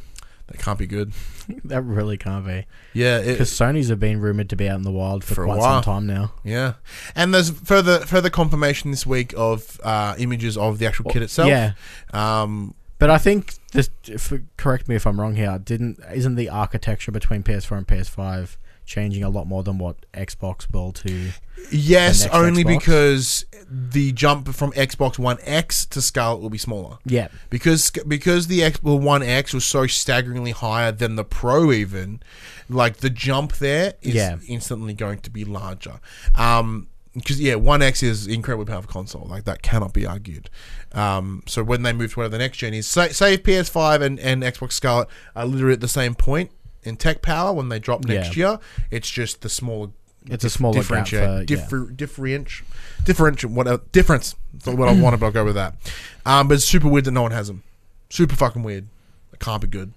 That can't be good. that really can't be. Yeah, Because Sony's have been rumored to be out in the wild for, For a quite some time now. yeah. And there's further further confirmation this week of uh, images of the actual kit itself. Yeah, Um, but I think this. If, correct me if I'm wrong here. Didn't isn't the architecture between PS4 and PS5 changing a lot more than what Xbox will to? yes, only Xbox? because the jump from Xbox One X to Scarlett will be smaller. Yeah, because because the X well, One X was so staggeringly higher than the Pro even, like the jump there is Yeah. instantly going to be larger. Um, because yeah, One X is incredibly powerful console, like that cannot be argued. Um, so when they move to whatever the next gen is, say, say PS5 and, and Xbox Scarlett are literally at the same point in tech power when they drop next year, it's just the smaller. It's a smaller differentiate, for- yeah. differ, differentiate, differentiate, whatever difference. That's what I wanted, but I'll go with that. Um, but it's super weird that no one has them. Super fucking weird. It can't be good.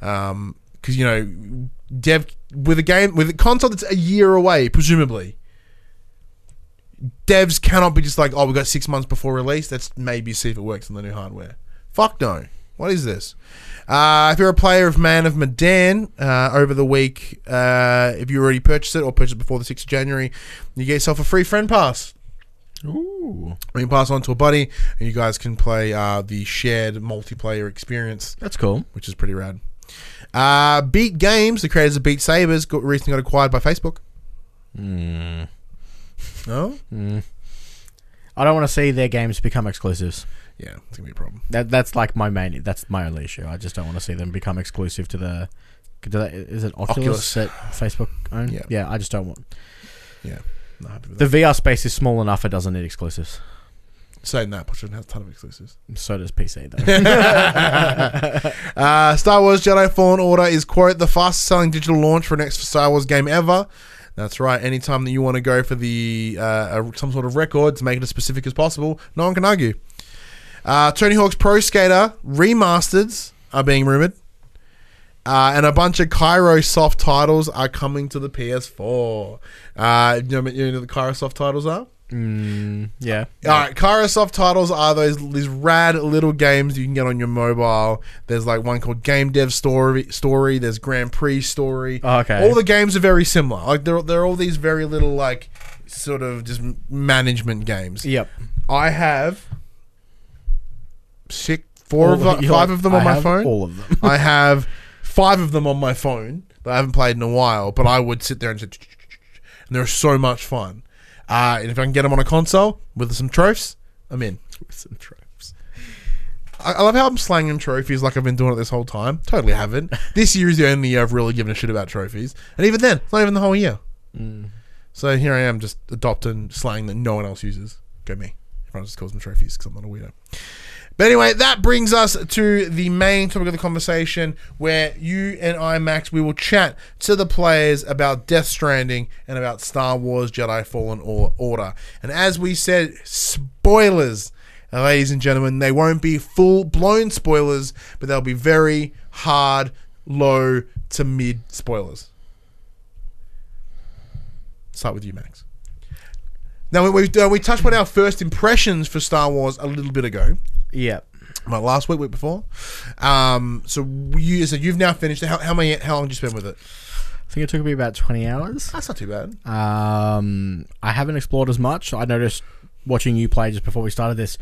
Um, because you know, dev with a game with a console that's a year away, presumably. Devs cannot be just like, oh, we got six months before release. Let's maybe see if it works on the new hardware. Fuck no. What is this? Uh, if you're a player of Man of Medan uh, over the week, uh, if you already purchased it or purchased it before the 6th of January, you get yourself a free friend pass. ooh, you pass on to a buddy, and you guys can play uh, the shared multiplayer experience, that's cool. which is pretty rad. Uh, Beat Games, the creators of Beat Sabers, got recently got acquired by Facebook. Mm. No, Mm. I don't want to see their games become exclusives. Yeah, it's gonna be a problem. That that's like my main. That's my only issue. I just don't want to see them become exclusive to the. Is it Oculus, Oculus. that Facebook own? Yeah. yeah. I just don't want. Yeah, not happy with The. VR space is small enough; it doesn't need exclusives. Saying that, PlayStation has a ton of exclusives. So does PC though. Uh, Star Wars Jedi Fallen Order is quote the fastest selling digital launch for an next Star Wars game ever. That's right. Anytime that you want to go for the uh, some sort of record to make it as specific as possible, no one can argue. Uh, Tony Hawk's Pro Skater remasters are being rumored, uh, and a bunch of Kairosoft titles are coming to the PS4. Uh, you know, what- you know the Kairosoft titles are? mm, yeah. All right, Kairosoft titles are those these rad little games you can get on your mobile. There's like one called Game Dev Story. Story. There's Grand Prix Story. Oh, okay. All the games are very similar. Like they're they're all these very little like sort of just management games. Yep. I have six, four All of the, five of them I on my phone. All of them. I have five of them on my phone that I haven't played in a while, but I would sit there and say, and they're so much fun. Uh, and if I can get them on a console with some trophies, I'm in. With some trophies. I, I love how I'm slanging trophies like I've been doing it this whole time. Totally haven't. this year is the only year I've really given a shit about trophies, and even then, it's not even the whole year. Mm. So here I am, just adopting slang that no one else uses. Go me. Everyone just calls them trophies because I'm not a weirdo. But anyway, that brings us to the main topic of the conversation where you and I, Max, we will chat to the players about Death Stranding and about Star Wars Jedi Fallen Order. And as we said, spoilers, ladies and gentlemen, they won't be full blown spoilers, but they'll be very hard low to mid spoilers? Start with you, Max. Now we we, uh, we touched on our first impressions for Star Wars a little bit ago. Yeah. My last week, week before. Um, so you so you've now finished. it. How, how many? How long did you spend with it? I think it took me about 20 hours. That's not too bad. Um, I haven't explored as much. I noticed watching you play just before we started this,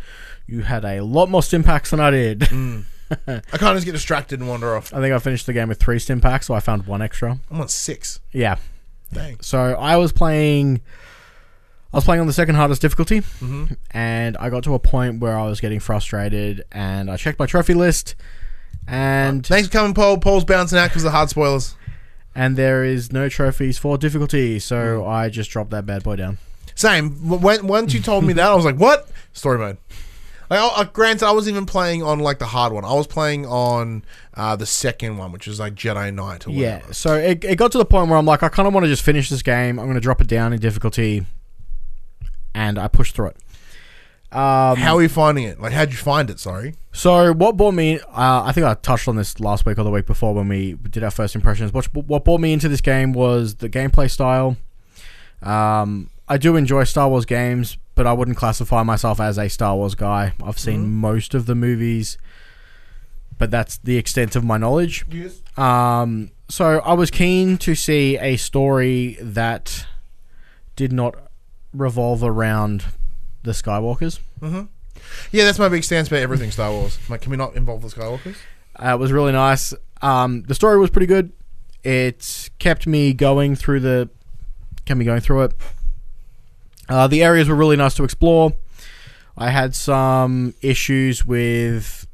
you had a lot more stim packs than I did. I can't just get distracted and wander off. I think I finished the game with three stim packs, so I found one extra. I'm on six. Yeah. Dang. So I was playing. I was playing on the second hardest difficulty, Mm-hmm. and I got to a point where I was getting frustrated, and I checked my trophy list, and Thanks for coming, Paul. Paul's bouncing out because of the hard spoilers. and there is no trophies for difficulty, so Mm. I just dropped that bad boy down. Same. When, once you told me that, I was like, "What story mode?" Like, I, I, granted, I was even playing on like the hard one. I was playing on uh, the second one, which is like Jedi Knight or whatever. Yeah, so it, it got to the point where I'm like, I kind of want to just finish this game. I'm going to drop it down in difficulty, and I pushed through it. Um, How are you finding it? Like, how'd you find it? Sorry. So what brought me? Uh, I think I touched on this last week or the week before when we did our first impressions. What what brought me into this game was the gameplay style. Um, I do enjoy Star Wars games, but I wouldn't classify myself as a Star Wars guy. I've seen most of the movies, but that's the extent of my knowledge. Yes. Um, so I was keen to see a story that did not revolve around the Skywalkers. Yeah, that's my big stance about everything Star Wars. Like, can we not involve the Skywalkers? Uh, it was really nice. Um, the story was pretty good. It kept me going through the, kept me going through it. Uh, the areas were really nice to explore. I had some issues with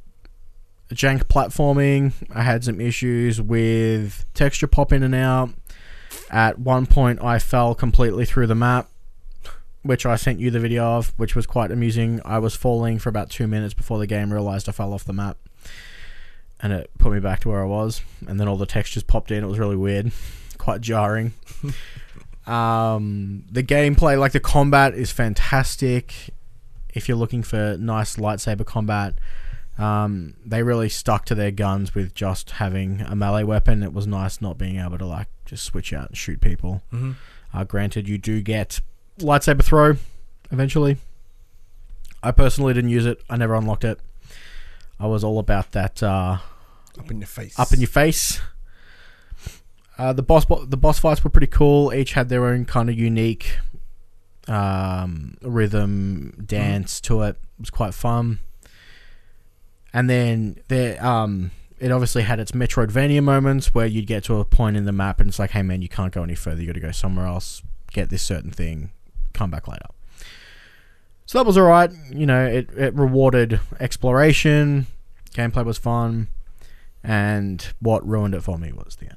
jank platforming. I had some issues with texture pop in and out. At one point, I fell completely through the map, which I sent you the video of, which was quite amusing. I was falling for about two minutes before the game realized I fell off the map and it put me back to where I was. And then all the textures popped in. It was really weird, quite jarring. um, the gameplay, like the combat, is fantastic. If you're looking for nice lightsaber combat, um, they really stuck to their guns with just having a melee weapon. It was nice not being able to like just switch out and shoot people. Mhm. Uh, granted, you do get lightsaber throw eventually. I personally didn't use it. I never unlocked it. I was all about that uh, Up in your face. up in your face. Uh, the boss the boss fights were pretty cool. Each had their own kind of unique um, rhythm, dance to it. It was quite fun. And then there, um, it obviously had its Metroidvania moments where you'd get to a point in the map and it's like, hey man, you can't go any further. You got to go somewhere else, get this certain thing, come back later. So that was alright. You know, it, it rewarded exploration. Gameplay was fun. And what ruined it for me was the end.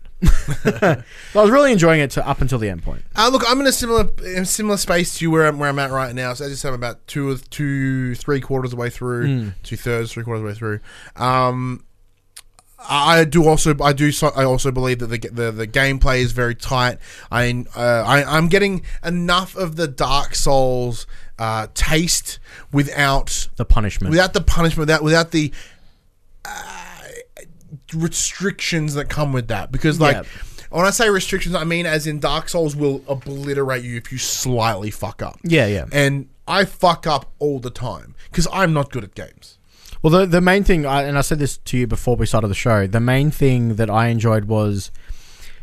but I was really enjoying it to up until the end point. Uh, look, I'm in a similar in a similar space to where I'm, where I'm at right now. So I just have about two, or two, three quarters of the way through, Mm. two thirds, three quarters of the way through. Um, I do also, I do, so, I also believe that the the, the gameplay is very tight. I, uh, I, I'm getting enough of the Dark Souls uh, taste without The punishment. without the punishment, without without the uh, restrictions that come with that. Because like Yeah. when I say restrictions, I mean as in Dark Souls will obliterate you if you slightly fuck up. yeah, yeah. And I fuck up all the time because I'm not good at games. Well, the the main thing, I, and I said this to you before we started the show. The main thing that I enjoyed was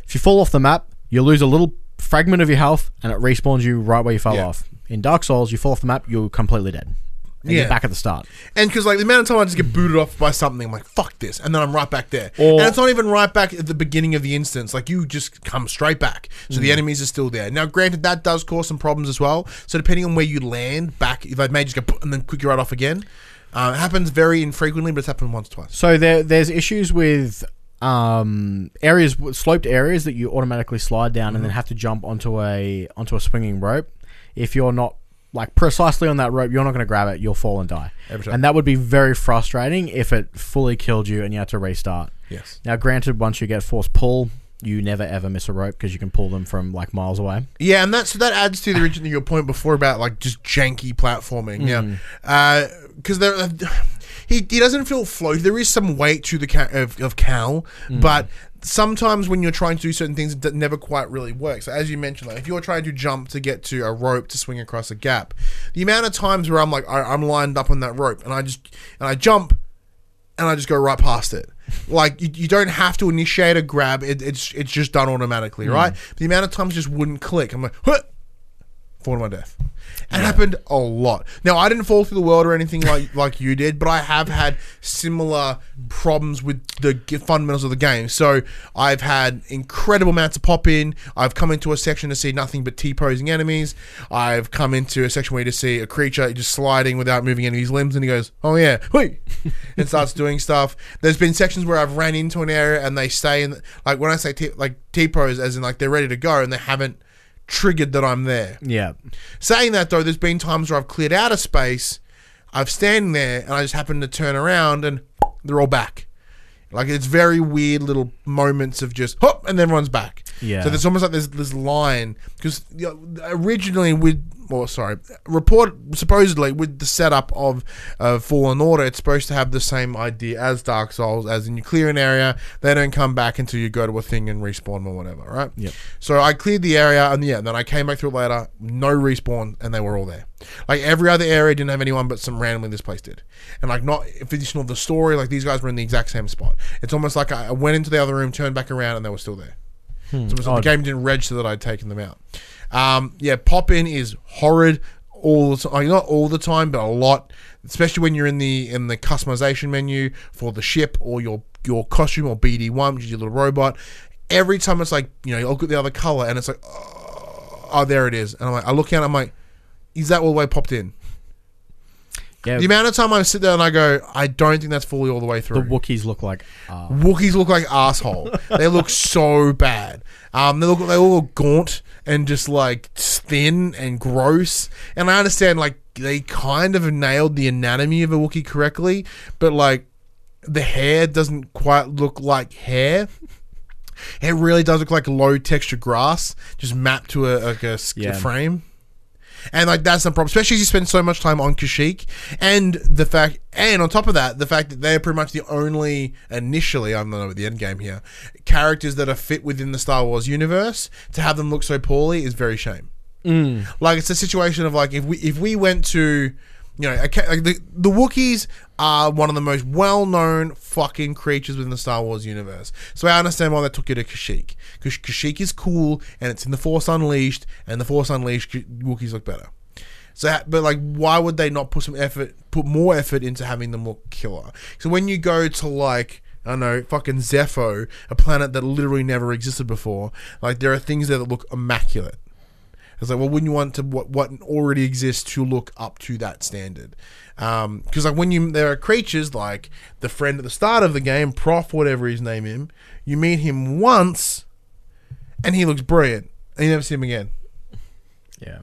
if you fall off the map, you lose a little fragment of your health, and it respawns you right where you fell Yeah. off. In Dark Souls, you fall off the map, you're completely dead. And Yeah. you're back at the start. And because like the amount of time I just get booted off by something, I'm like, fuck this, and then I'm right back there. Or- and it's not even right back at the beginning of the instance. Like you just come straight back, so the mm. enemies are still there. Now, granted, that does cause some problems as well. So depending on where you land, back if they may just go and then quick you right off again. Uh, it happens very infrequently, but it's happened once, twice. So there, there's issues with um, areas, sloped areas that you automatically slide down and then have to jump onto a onto a swinging rope. If you're not like precisely on that rope, you're not going to grab it. You'll fall and die. Every time. And that would be very frustrating if it fully killed you and you had to restart. Yes. Now, granted, once you get force pull, you never ever miss a rope because you can pull them from like miles away. Yeah, and that's so that adds to the original your point before about like just janky platforming. Yeah, mm-hmm. uh, because there he he doesn't feel floaty. There is some weight to the ca- of, of Cal, mm. but sometimes when you're trying to do certain things, it never quite really works. So as you mentioned, like if you're trying to jump to get to a rope to swing across a gap, the amount of times where I'm like I, I'm lined up on that rope and I just and I jump and I just go right past it. Like you, you don't have to initiate a grab; it, it's it's just done automatically, hmm. right? The amount of times just wouldn't click. I'm like, huh, fall to my death. It happened a lot. Now I didn't fall through the world or anything like like you did, but I have had similar problems with the fundamentals of the game. So I've had incredible amounts of pop in. I've come into a section to see nothing but T posing enemies. I've come into a section where you just see a creature just sliding without moving any of his limbs, and he goes, "Oh yeah, hui," and starts doing stuff. There's been sections where I've ran into an area and they stay in. Like when I say T, like T pose, as in like they're ready to go and they haven't triggered that I'm there. Yeah. Saying that though, there's been times where I've cleared out a space, I've standing there, and I just happen to turn around and they're all back. Like it's very weird little moments of just hop and then runs back. Yeah. So there's almost like there's this line because you know, originally with or sorry, report supposedly with the setup of uh, Fallen Order, it's supposed to have the same idea as Dark Souls, as in you clear an area, they don't come back until you go to a thing and respawn or whatever, right? Yep. So I cleared the area, and yeah, then I came back through it later, no respawn, and they were all there. Like every other area didn't have anyone, but some randomly this place did. And like not additional of the story, like these guys were in the exact same spot. It's almost like I went into the other room, turned back around, and they were still there. So it was like the game didn't register that I'd taken them out. Um, yeah, pop in is horrid all the time. Not all the time, but a lot. Especially when you're in the in the customization menu for the ship or your your costume or BD one, which is your little robot. Every time it's like you know you look at the other color and it's like oh, oh there it is, and I'm like I look at it, I'm like, is that all the way popped in? Yeah. The amount of time I sit there and I go, I don't think that's fully all the way through. the. Wookiees look like. Uh, Wookiees look like asshole. they look so bad. Um, they look they all look gaunt and just like thin and gross. And I understand like they kind of nailed the anatomy of a Wookiee correctly, but like the hair doesn't quite look like hair. It really does look like low texture grass, just mapped to a, like a, Yeah. frame. And like that's the problem, especially as you spend so much time on Kashyyyk, and the fact, and on top of that, the fact that they're pretty much the only initially, I'm not know the end game here, characters that are fit within the Star Wars universe. To have them look so poorly is very shame. Mm. Like it's a situation of like if we if we went to, you know, ca- like the the Wookiees are one of the most well known fucking creatures within the Star Wars universe. So I understand why they took you to Kashyyyk because Kashyyyk is cool and it's in the Force Unleashed, and the Force Unleashed Wookiees look better. So, but like, why would they not put some effort, put more effort into having them look killer? So when you go to like. I don't know, fucking Zeffo, a planet that literally never existed before. Like, there are things there that look immaculate. It's like, well, wouldn't you want to what what already exists to look up to that standard? Because like when you there are creatures like the friend at the start of the game, Prauf, whatever his name is, you meet him once, and he looks brilliant, and you never see him again. Yeah.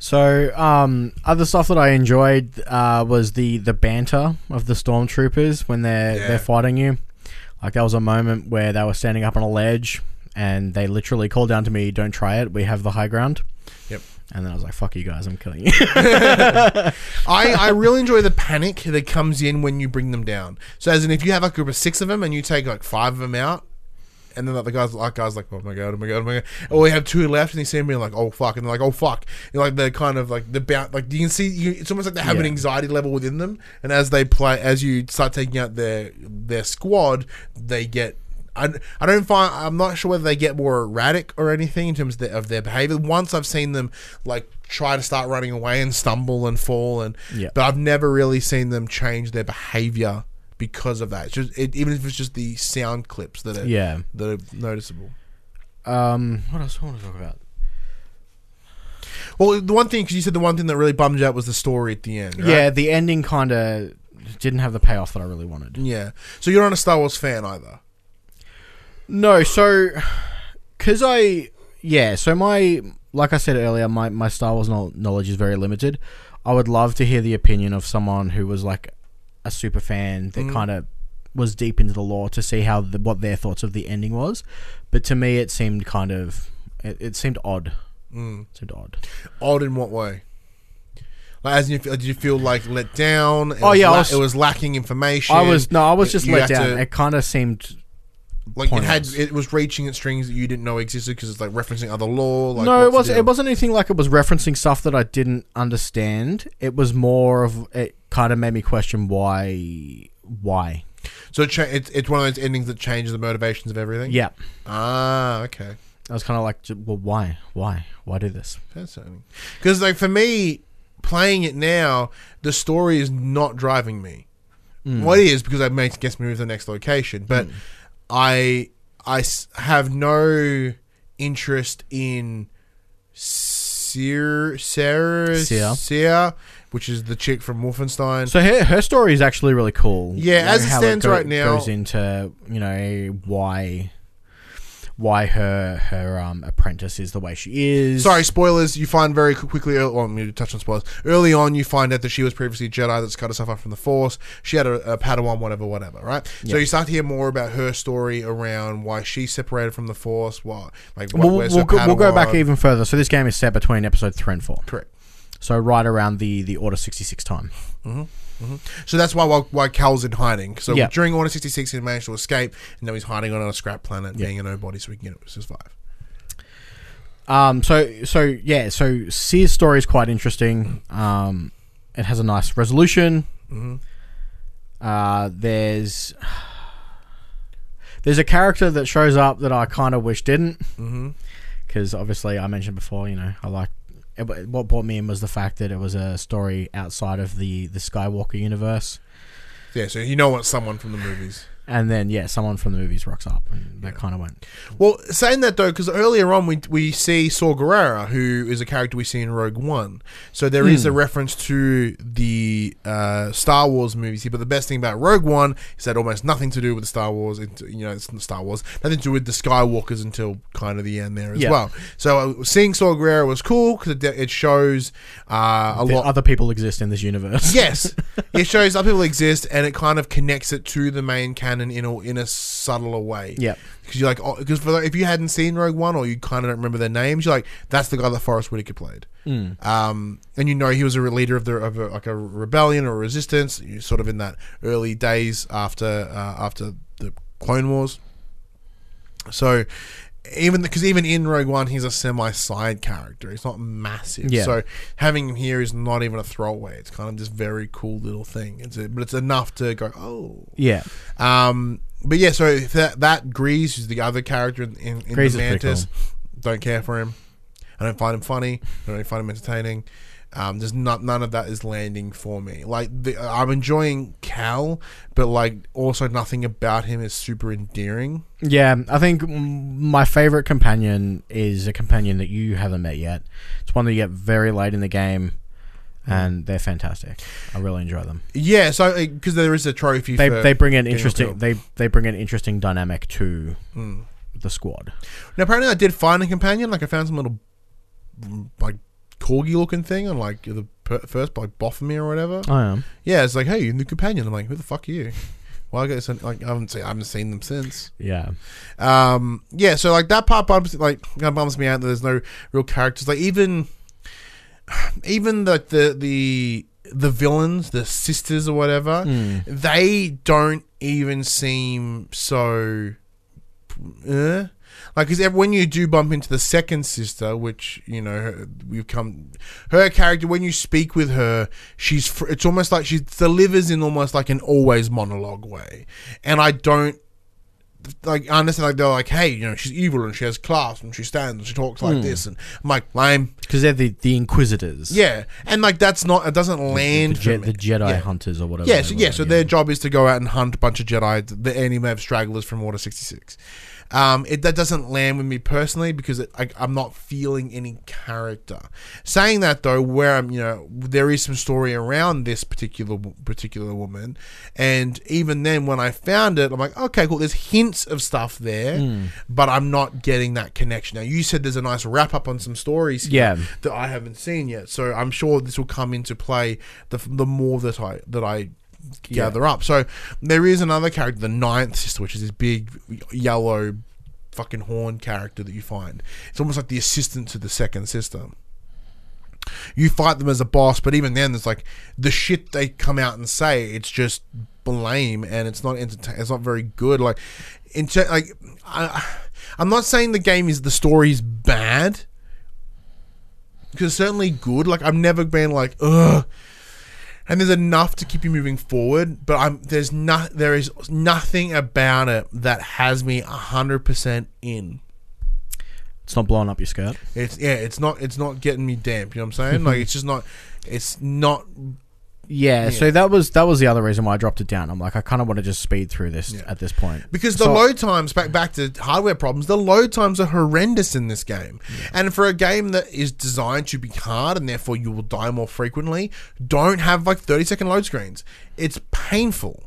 So, um, other stuff that I enjoyed uh, was the the banter of the stormtroopers when they're Yeah. they're fighting you. Like there was a moment where they were standing up on a ledge and they literally called down to me, "Don't try it. We have the high ground." Yep. And then I was like, "Fuck you guys, I'm killing you." I, I really enjoy the panic that comes in when you bring them down. So as in, if you have a group of six of them and you take like five of them out, and then like, the guys like guys like, oh my god, oh my god, oh my god, or we have two left, and they see being like, oh fuck, and they're like, oh fuck, know, like the kind of like the like you can see, you, it's almost like they have an anxiety level within them, and as they play, as you start taking out their their squad, they get. I, I don't find I'm not sure whether they get more erratic or anything in terms of their, of their behavior. Once I've seen them like try to start running away and stumble and fall and Yeah. but I've never really seen them change their behavior because of that. It's just it, even if it's just the sound clips that are yeah. that are noticeable. Um, what else do I want to talk about? Well, the one thing because you said the one thing that really bummed you out was the story at the end. Right? Yeah, the ending kind of didn't have the payoff that I really wanted. yeah. So you're not a Star Wars fan either. No, so because I yeah, so my like I said earlier, my my Star Wars kno- knowledge is very limited. I would love to hear the opinion of someone who was like a super fan that Mm. kind of was deep into the lore to see how the, what their thoughts of the ending was. But to me, it seemed kind of it, it seemed odd. Mm. It seemed odd. Odd in what way? Like, as you did you feel like let down? It Oh, yeah, la- was- it was lacking information. I was no, I was just you let down. to- It kind of seemed Like it had, it was reaching at strings that you didn't know existed because it's like referencing other law. Like, no, it wasn't. It wasn't anything like it was referencing stuff that I didn't understand. It was more of it. Kind of made me question why. Why? So it cha- it's it's one of those endings that changes the motivations of everything. Yeah, Ah, okay. I was kind of like, well, why? Why? Why do this? Fascinating. Because like for me, playing it now, the story is not driving me. Mm. Well, it is because makes gets me move to the next location, but I I have no interest in Sear Sarah Cere. Cere, which is the chick from Wolfenstein. So her her story is actually really cool. Yeah, as it stands right now- goes into you know why why her her um apprentice is the way she is. Sorry, spoilers. You find very quickly. Well, I'm going to touch on spoilers. Early on, you find out that she was previously a Jedi that's cut herself off from the Force. She had a, a Padawan, whatever, whatever. Right. So you start to hear more about her story around why she separated from the Force. What like what, We'll, where's we'll, her go, we'll go back even further. So this game is set between episode three and four. Correct. So right around the the Order sixty six time. So that's why why, why Cal's in hiding. So Yeah. during Order sixty six, he managed to escape, and now he's hiding on a scrap planet, Yeah. being a nobody, so he can get it survive. Um. So so yeah. So Cere's story is quite interesting. Um. It has a nice resolution. hmm Uh. There's there's a character that shows up that I kind of wish didn't. because obviously I mentioned before, you know, I like it, what brought me in was the fact that it was a story outside of the the Skywalker universe, Yeah. So you know what someone from the movies. And then yeah, someone from the movies rocks up, and that kind of went. Well, saying that though, because earlier on we we see Saw Gerrera, who is a character we see in Rogue One. So there is Hmm. a reference to the uh, Star Wars movies here. But the best thing about Rogue One is that almost nothing to do with the Star Wars. It, you know, it's not Star Wars, nothing to do with the Skywalkers until kind of the end there as Yeah. well. So uh, seeing Saw Gerrera was cool because it, it shows uh, a lot. other people exist in this universe. Yes, it shows other people exist, and it kind of connects it to the main canon in a in a subtler way yeah, because you're like, because for if you hadn't seen Rogue One or you kind of don't remember their names, you're like, that's the guy that Forest Whitaker played. Mm. Um, and you know he was a leader of the of a, like a rebellion or resistance, sort of in that early days after uh, after the Clone Wars. So even because even in Rogue One, he's a semi side character. He's not massive. Yeah. So having him here is not even a throwaway. It's kind of this very cool little thing. It's a, but it's enough to go, oh, yeah. um, but yeah, so that that Greez is the other character in, in, in the Mantis. Don't care for him. I don't find him funny. I don't really find him entertaining. Um, there's not none of that is landing for me. Like the, I'm enjoying Cal, but like also nothing about him is super endearing. Yeah, I think my favorite companion is a companion that you haven't met yet. It's one that you get very late in the game, and they're fantastic. I really enjoy them. Yeah, so because there is a trophy. They for they bring an interesting they they bring an interesting dynamic to Mm. the squad. Now apparently I did find a companion. Like I found some little like corgi looking thing on like the per- first like Bothamir or whatever. I am. Yeah, it's like, hey, you're the companion. I'm like, who the fuck are you? Well, I guess like I haven't seen, I haven't seen them since. Yeah. Um, yeah, so like that part bumps like kind of bums me out that there's no real characters. Like even, even like the the the villains, the sisters or whatever, Mm. they don't even seem so. Uh, like, because when you do bump into the second sister, which you know her, we've come, her character when you speak with her, she's fr- it's almost like she delivers in almost like an always monologue way, and I don't like I understand like they're like, hey, you know, she's evil and she has class and she stands and she talks like Hmm. this, and I'm like, lame, Because they're the, the Inquisitors. yeah, and like that's not it doesn't The, land the, me. the Jedi Yeah. Hunters or whatever. Yeah, so, yeah, so their job is to go out and hunt a bunch of Jedi, the may have stragglers from Order 66. Um, it, that doesn't land with me personally because it, I, I'm not feeling any character. Saying that though, where I'm, you know, there is some story around this particular particular woman, and even then, when I found it, I'm like, okay, cool. There's hints of stuff there, Hmm. but I'm not getting that connection. Now, you said there's a nice wrap up on some stories, here Yeah. that I haven't seen yet. So I'm sure this will come into play the the more that I that I gather up. So there is another character, the ninth sister, which is this big yellow fucking horn character that you find. It's almost like the assistant to the second sister. You fight them as a boss, but even then, there's like the shit they come out and say. It's just blame, and it's not entertain. It's not very good. Like, in ter- like, I, I'm not saying the game is the story's bad because certainly good. Like, I've never been like, ugh. And there's enough to keep you moving forward, but I'm there's not there is nothing about it that has me hundred percent in. It's not blowing up your skirt. It's yeah, it's not it's not getting me damp. You know what I'm saying? like it's just not. It's not. Yeah, Yeah. so that was that was the other reason why I dropped it down. I'm like, I kind of want to just speed through this Yeah. at this point Because the So- load times back back to hardware problems, the load times are horrendous in this game. And for a game that is designed to be hard and therefore you will die more frequently, don't have like 30 second load screens. It's painful.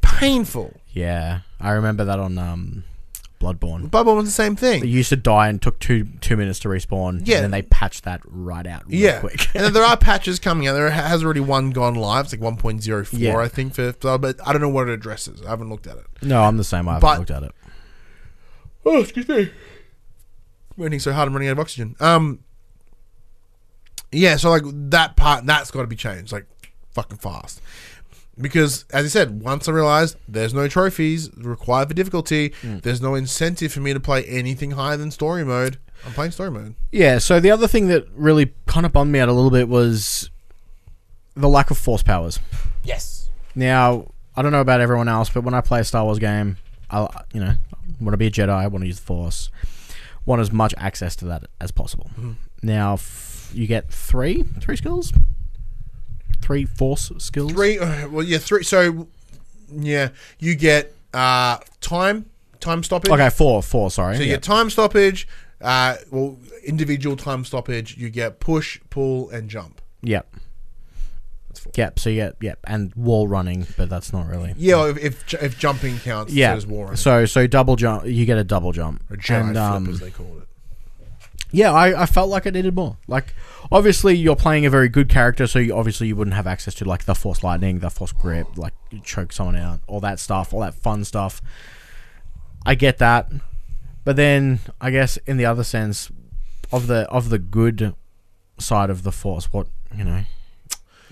Painful. Yeah, I remember that on um, Bloodborne. Bubble was the same thing. You used to die and took two two minutes to respawn. Yeah. and then they patched that right out. Real Yeah, quick. and then there are patches coming out. There has already one gone live. It's like 1.04, Yeah. I think, for but I don't know what it addresses. I haven't looked at it. no, I'm the same. I haven't But- looked at it. Oh, excuse me. Raining so hard, I'm running out of oxygen. Um, yeah, so like that part, that's got to be changed, like fucking fast. Because, as I said, once I realized there's no trophies required for difficulty, hmm. there's no incentive for me to play anything higher than story mode. I'm playing story mode. Yeah. So the other thing that really kind of bummed me out a little bit was the lack of force powers. Yes. Now, I don't know about everyone else, but when I play a Star Wars game, I you know want to be a Jedi. I want to use the Force. Want as much access to that as possible. Hmm. Now, f- you get three three skills, three Force skills. Three. Uh, well, yeah, three. So, yeah, you get uh time, time stoppage. Okay, four, four. Sorry. So you Yeah. get time stoppage. Uh, well, individual time stoppage. You get push, pull, and jump. Yep. That's four. Yep. So you get yep, and wall running, but that's not really. Yeah, if, if if jumping counts, Yeah. so does war. So so double jump. You get a double jump. a Jedi And, um, flip, as they call it. Yeah, I, I felt like I needed more. Like, obviously, you're playing a very good character, so you, obviously you wouldn't have access to like the force lightning, the force grip, like choke someone out, all that stuff, all that fun stuff. I get that, but then I guess in the other sense of the of the good side of the force, what you know,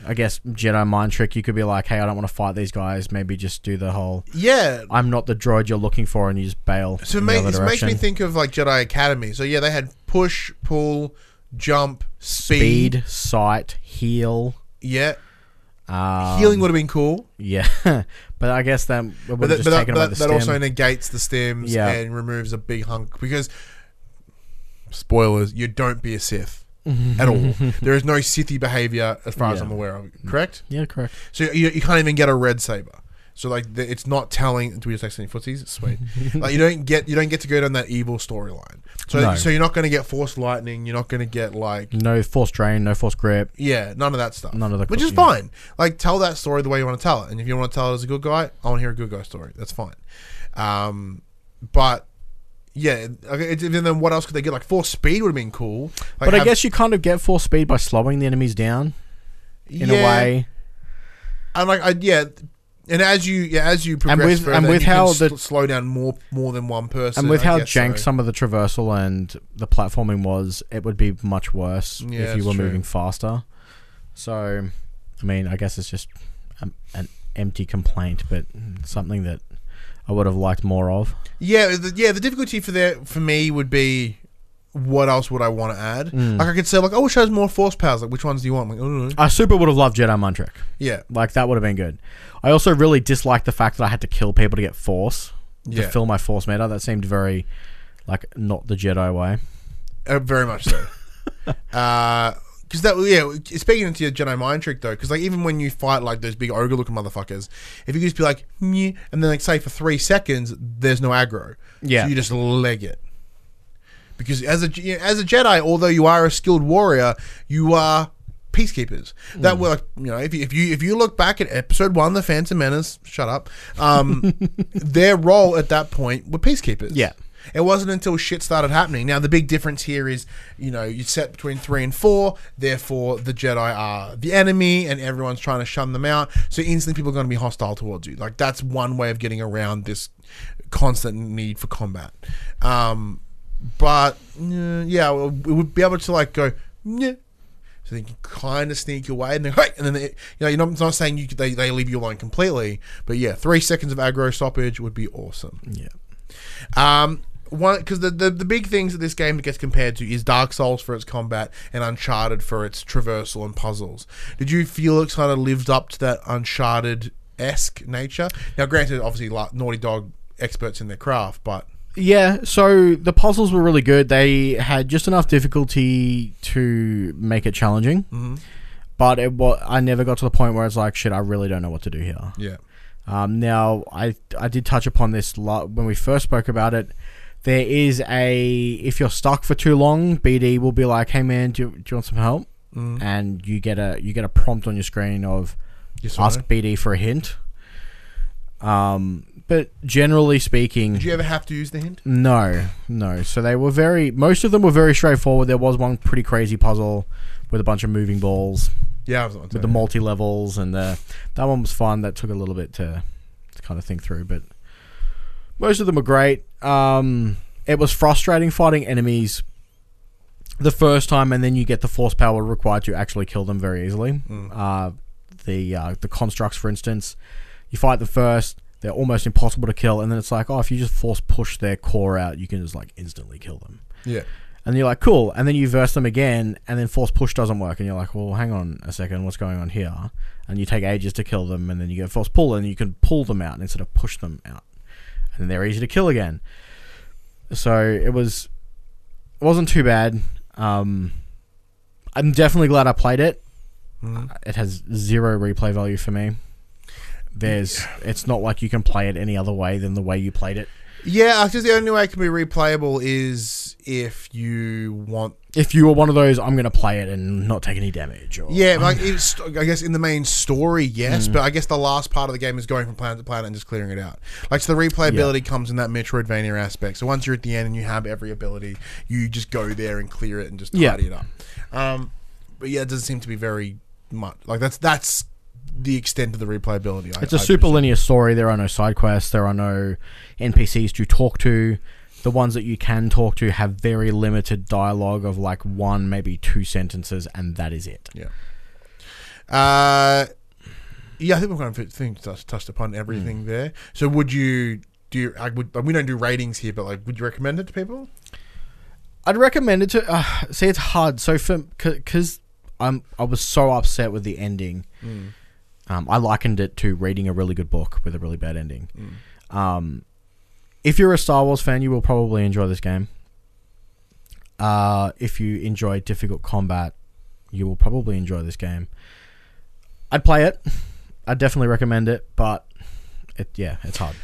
I guess Jedi mind trick, you could be like, hey, I don't want to fight these guys. Maybe just do the whole Yeah. I'm not the droid you're looking for, and you just bail. So it, in the ma- other it makes me think of like Jedi Academy. So yeah, they had push, pull, jump, speed. speed, sight, heal. Yeah, Um, healing would have been cool. Yeah, but I guess that would But, have that, just but that, taken away that, the that also negates the stims Yeah. and removes a big hunk because spoilers, you don't be a Sith at all. there is no Sithy behavior as far as Yeah. I'm aware of. Correct? yeah, correct. So you, you can't even get a red saber. So like the, it's not telling. Do we just any footsies? Sweet. like you don't get you don't get to go down that evil storyline. So No. so you're not going to get force lightning. You're not going to get like No force drain, no force grip. yeah, none of that stuff. None of the which is yeah. fine. Like tell that story the way you want to tell it, and if you want to tell it as a good guy, I want to hear a good guy story. That's fine. Um, but yeah, okay, and then what else could they get? Like force speed would have been cool. Like but I have- guess you kind of get force speed by slowing the enemies down in a way. And like I yeah. And as you yeah, as you progress with- further, and with how the- slow down more more than one person, And with I how jank so. some of the traversal and the platforming was, it would be much worse Yeah, if you were true. moving faster. So, I mean, I guess it's just um, an empty complaint, but something that I would have liked more of. Yeah, the, yeah. The difficulty for there for me would be what else would I want to add? Mm. Like I could say like, oh, it shows more force powers. Like which ones do you want? Like, I. I super would have loved Jedi Mind Trick. Yeah, Like that would have been good. I also really disliked the fact that I had to kill people to get force to yeah, fill my force meter. That seemed very like not the Jedi way. uh, very much so. uh because that yeah, speaking into your Jedi mind trick though, because like even when you fight like those big ogre looking motherfuckers, if you just be like, Meh, and then like say for three seconds, there's no aggro. Yeah. so you just leg it. Because as a you know, as a Jedi, although you are a skilled warrior, you are peacekeepers. That Hmm. were like you know if you, if you if you look back at episode one, the Phantom Menace, shut up, um, their role at that point were peacekeepers. Yeah. It wasn't until shit started happening. Now the big difference here is, you know, you set between three and four. Therefore, the Jedi are the enemy, and everyone's trying to shun them out. So instantly, people are going to be hostile towards you. Like that's one way of getting around this constant need for combat. Um, but uh, yeah, we would be able to like go. Yeah. so they can kind of sneak away, and then hey, and then they, you know you're not, it's not saying you they, they leave you alone completely, but yeah, three seconds of aggro stoppage would be awesome. Yeah. Um, one because the, the the big things that this game gets compared to is Dark Souls for its combat and Uncharted for its traversal and puzzles. Did you feel it kind of lived up to that Uncharted esque nature? Now, granted, obviously, like, Naughty Dog experts in their craft, but Yeah, so the puzzles were really good. They had just enough difficulty to make it challenging. Mm-hmm. But it I never got to the point where it's like, shit, I really don't know what to do here. yeah, Um, now, I I did touch upon this lo- when we first spoke about it. There is a if you're stuck for too long, BD will be like, "Hey man, do you, do you want some help?" Mm. And you get a you get a prompt on your screen of Yes ask? BD for a hint. Um, but generally speaking, Did you ever have to use the hint? no, no. So they were very. Most of them were very straightforward. There was one pretty crazy puzzle with a bunch of moving balls Yeah, I was with the multi levels, and the that one was fun. That took a little bit to, to kind of think through, but most of them were great. Um, it was frustrating fighting enemies the first time, and then you get the force power required to actually kill them very easily. Uh, the uh, the constructs, for instance, you fight the first. They're almost impossible to kill, and then it's like, oh, if you just force push their core out, you can just like instantly kill them. Yeah, And you're like, cool. And then you verse them again, and then force push doesn't work. And you're like, well, hang on a second, what's going on here? And you take ages to kill them, and then you get force pull, and you can pull them out instead of push them out. And they're easy to kill again. So it was, it wasn't too bad. Um, I'm definitely glad I played it. Mhm. It has zero replay value for me. There's, it's not like you can play it any other way than the way you played it. yeah. Because the only way it can be replayable is if you want If you were one of those, I'm going to play it and not take any damage. Or, Yeah, like it's, I guess in the main story, yes, Mm. but I guess the last part of the game is going from planet to planet and just clearing it out. Like so, the replayability comes in that Metroidvania aspect. So once you're at the end and you have every ability, you just go there and clear it and just Yeah. tidy it up. Um, but yeah, it doesn't seem to be very much. Like that's that's the extent of the replayability. I- It's a I super presume. linear story. There are no side quests. There are no NPCs to talk to. The ones that you can talk to have very limited dialogue of like one, maybe two sentences, and that is it. Uh, yeah, I think we've kind of think, touched, upon Mm. everything there. So would you do? You, I would. We don't do ratings here, but like, would you recommend it to people? I'd recommend it to. Uh, see, it's hard. So for because I'm I was so upset with the ending. Um, I likened it to reading a really good book with a really bad ending. Um, if you're a Star Wars fan, you will probably enjoy this game. Uh, if you enjoy difficult combat, you will probably enjoy this game. I'd play it. I'd definitely recommend it, but it yeah, it's hard.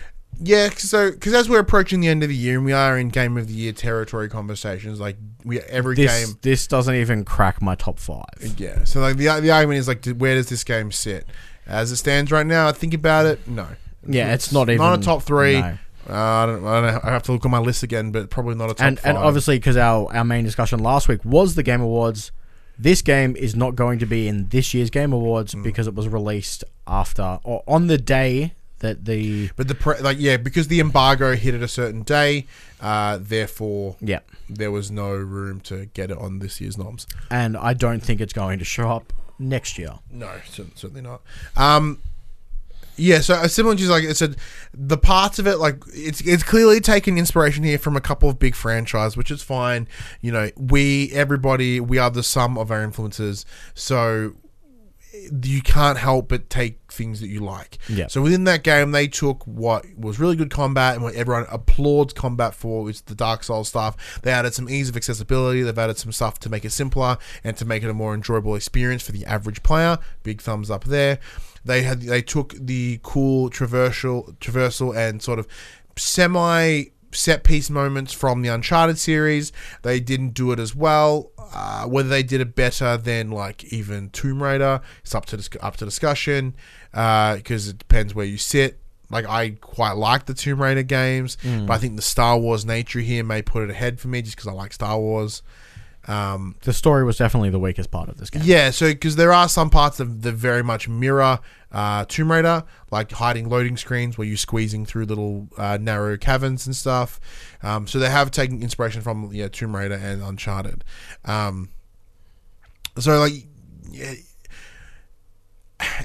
Yeah, so because as we're approaching the end of the year and we are in Game of the Year territory conversations, like we every This game. this doesn't even crack my top five. Yeah, so like the the argument is like, where does this game sit as it stands right now? I think about it. No. Yeah, it's not even not a top three. no. Uh, I don't. I don't know. I have to look on my list again, but probably not a top and five. and obviously because our our main discussion last week was the Game Awards. This game is not going to be in this year's Game Awards Mm. because it was released after or on the day that the but the pre- like yeah, because the embargo hit at a certain day, uh, therefore yeah, there was no room to get it on this year's noms. and I don't think it's going to show up next year. No, certainly not. Um, yeah, so uh, a similar to like I said, the parts of it, like it's it's clearly taken inspiration here from a couple of big franchises, which is fine. You know, we everybody we are the sum of our influences, so you can't help but take things that you like. Yeah. So within that game, they took what was really good combat and what everyone applauds combat for, which is the Dark Souls stuff. They added some ease of accessibility. They've added some stuff to make it simpler and to make it a more enjoyable experience for the average player. Big thumbs up there. They had they took the cool traversal traversal and sort of semi set piece moments from the Uncharted series. They didn't do it as well. Uh, whether they did it better than like even Tomb Raider, it's up to dis- up to discussion because it depends where you sit. Like I quite like the Tomb Raider games, but I think the Star Wars nature here may put it ahead for me just because I like Star Wars. Um, The story was definitely the weakest part of this game. yeah, so because there are some parts of that very much mirror uh, Tomb Raider, like hiding loading screens where you're squeezing through little uh, narrow caverns and stuff. Um, so they have taken inspiration from yeah Tomb Raider and Uncharted. Um, so like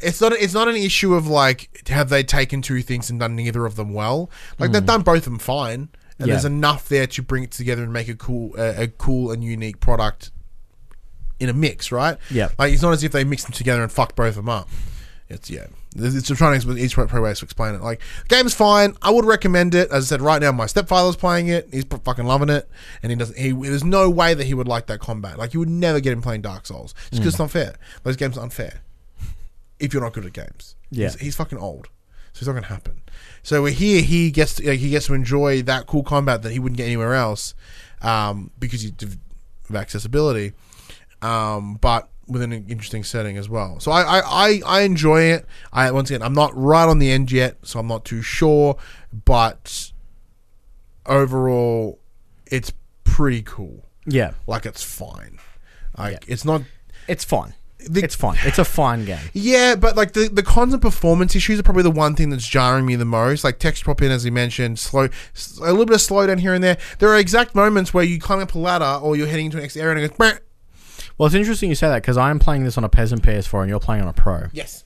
it's not it's not an issue of like have they taken two things and done neither of them well. Like they've done both of them fine, and. Yeah. there's enough there to bring it together and make a cool a, a cool and unique product in a mix, right? Yeah. Like it's not as if they mix them together and fuck both of them up. It's yeah. It's it's trying to each ways to explain it. Like the game's fine. I would recommend it. As I said, right now my stepfather's playing it. He's fucking loving it, and he doesn't. He there's no way that he would like that combat. Like you would never get him playing Dark Souls just because it's mm. not fair. Those games are unfair. If you're not good at games, Yeah. he's, he's fucking old, so it's not gonna happen. So we're here. He gets to, like, he gets to enjoy that cool combat that he wouldn't get anywhere else, um, because of accessibility um, but within an interesting setting as well. So I, I, I, I enjoy it. I once again, I'm not right on the end yet, so I'm not too sure, but overall, it's pretty cool. Yeah, Like it's fine. Like it's not. it's fine. The- it's fine. It's a fine game. Yeah, but like the the cons and performance issues are probably the one thing that's jarring me the most. Like text pop in, as he mentioned, slow, a little bit of slowdown here and there. There are exact moments where you climb up a ladder or you're heading into an next area and it goes. Well, it's interesting you say that because I'm playing this on a peasant PS4 and you're playing on a pro. Yes.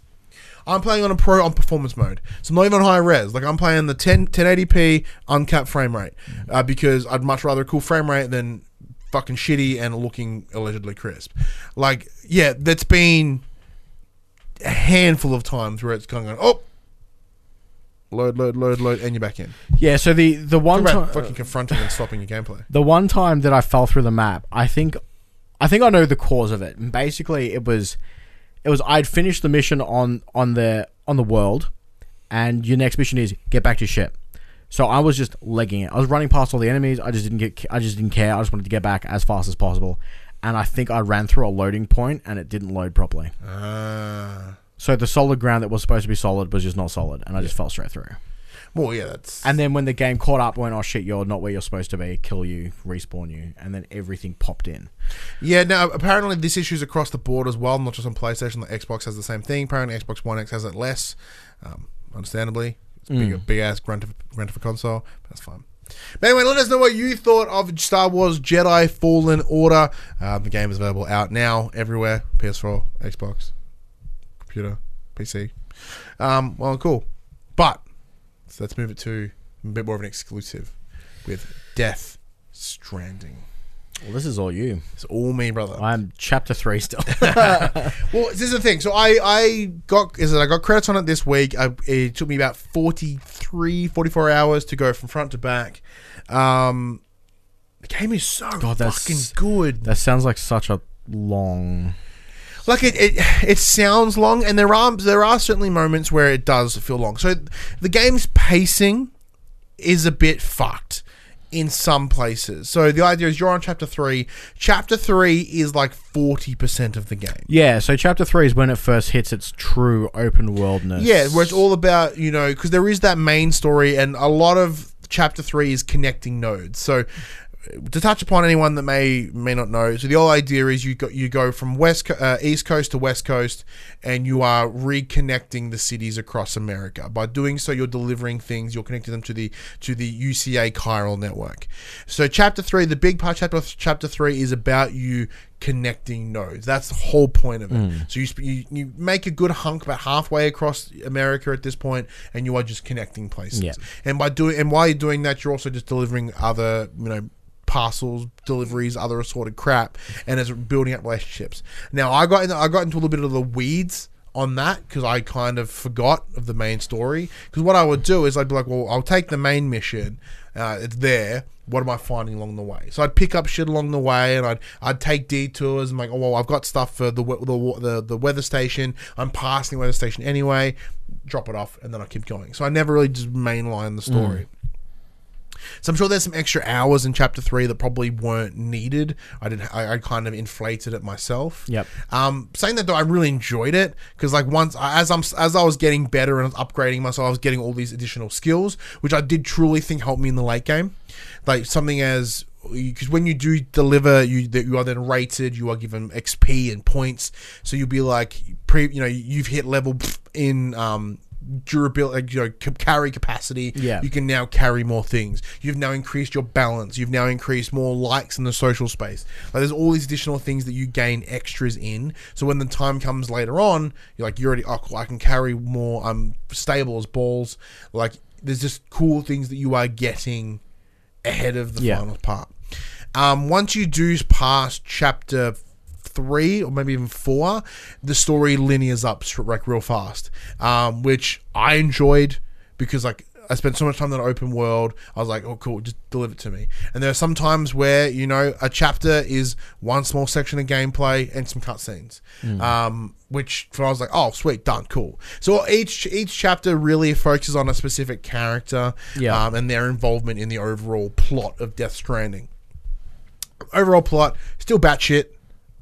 I'm playing on a pro on performance mode. So I'm not even on high res. Like I'm playing the 10, 1080p uncapped frame rate uh, because I'd much rather a cool frame rate than fucking shitty and looking allegedly crisp. Like, yeah, that's been a handful of times where it's kind of going, oh, load, load, load, load, and you're back in. Yeah. So the the one time fucking confronting and stopping your gameplay. the one time that I fell through the map, I think, I think I know the cause of it. And basically, it was, it was I'd finished the mission on on the on the world, and your next mission is get back to ship. So I was just legging it. I was running past all the enemies. I just didn't get. I just didn't care. I just wanted to get back as fast as possible. And I think I ran through a loading point, and it didn't load properly. Ah. So the solid ground that was supposed to be solid was just not solid, and I just fell straight through. well, yeah, that's. And then when the game caught up, went, "Oh shit, you're not where you're supposed to be," kill you, respawn you, and then everything popped in. Yeah, now apparently this issue's across the board as well, not just on PlayStation. The Xbox has the same thing. Apparently, Xbox One X has it less, um, understandably. It's a big, big ass grunt of, grunt of a console. That's fine. But anyway, let us know what you thought of Star Wars Jedi Fallen Order. Uh, the game is available out now everywhere: PS4, Xbox, computer, PC. Um, well, cool. But so let's move it to a bit more of an exclusive with Death Stranding. Well, this is all you. It's all me, brother. I'm chapter three still. Well, this is the thing. So I, I got is it I got credits on it this week. I, it took me about 43, 44 hours to go from front to back. Um, the game is so God, fucking good. that sounds like such a long. Like it, it, it sounds long, and there are there are certainly moments where it does feel long. So the game's pacing is a bit fucked in some places. So the idea is you're on chapter three. Chapter three is like forty percent of the game. Yeah, so chapter three is when it first hits its true open worldness. Yeah, where it's all about you know because there is that main story, and a lot of chapter three is connecting nodes. So to touch upon anyone that may may not know, so the whole idea is you go you go from west Co- uh, east coast to west coast, and you are reconnecting the cities across America. By doing so, you're delivering things. You're connecting them to the to the UCA chiral network. So chapter three, the big part chapter chapter three is about you connecting nodes. That's the whole point of it. So you, you you make a good hunk about halfway across America at this point, and you are just connecting places. Yeah. And by doing and while you're doing that, you're also just delivering other you know parcels, deliveries, other assorted crap, and it's building up relationships. Now I got in, I got into a little bit of the weeds on that because I kind of forgot of the main story. Because what I would do is I'd be like, well, I'll take the main mission. Uh, it's there. What am I finding along the way? So I'd pick up shit along the way, and I'd I'd take detours and like, oh well, I've got stuff for the the the, the weather station. I'm passing the weather station anyway. Drop it off, and then I keep going. So I never really just mainline the story. So I'm sure there's some extra hours in chapter three that probably weren't needed. I did. I, I kind of inflated it myself. Yep. Um, saying that though, I really enjoyed it because like once as I'm as I was getting better and upgrading myself, I was getting all these additional skills, which I did truly think helped me in the late game. Like something as because when you do deliver, you that you are then rated, you are given XP and points. So you'll be like, pre, you know, you've hit level in um, durability, like, you know, carry capacity. Yeah. You can now carry more things. You've now increased your balance. You've now increased more likes in the social space. Like there's all these additional things that you gain extras in. So when the time comes later on, you're like, you're already, oh, cool, I can carry more. I'm stable as balls. Like there's just cool things that you are getting ahead of the Yeah. final part. Um, once you do past chapter three or maybe even four, the story linears up like real fast, um, which I enjoyed because like I spent so much time in that open world. I was like, oh cool, just deliver it to me. And there are some times where you know a chapter is one small section of gameplay and some cutscenes, um, which I was like, oh sweet, done, cool. So each each chapter really focuses on a specific character, Yeah. um, and their involvement in the overall plot of Death Stranding overall plot still batshit,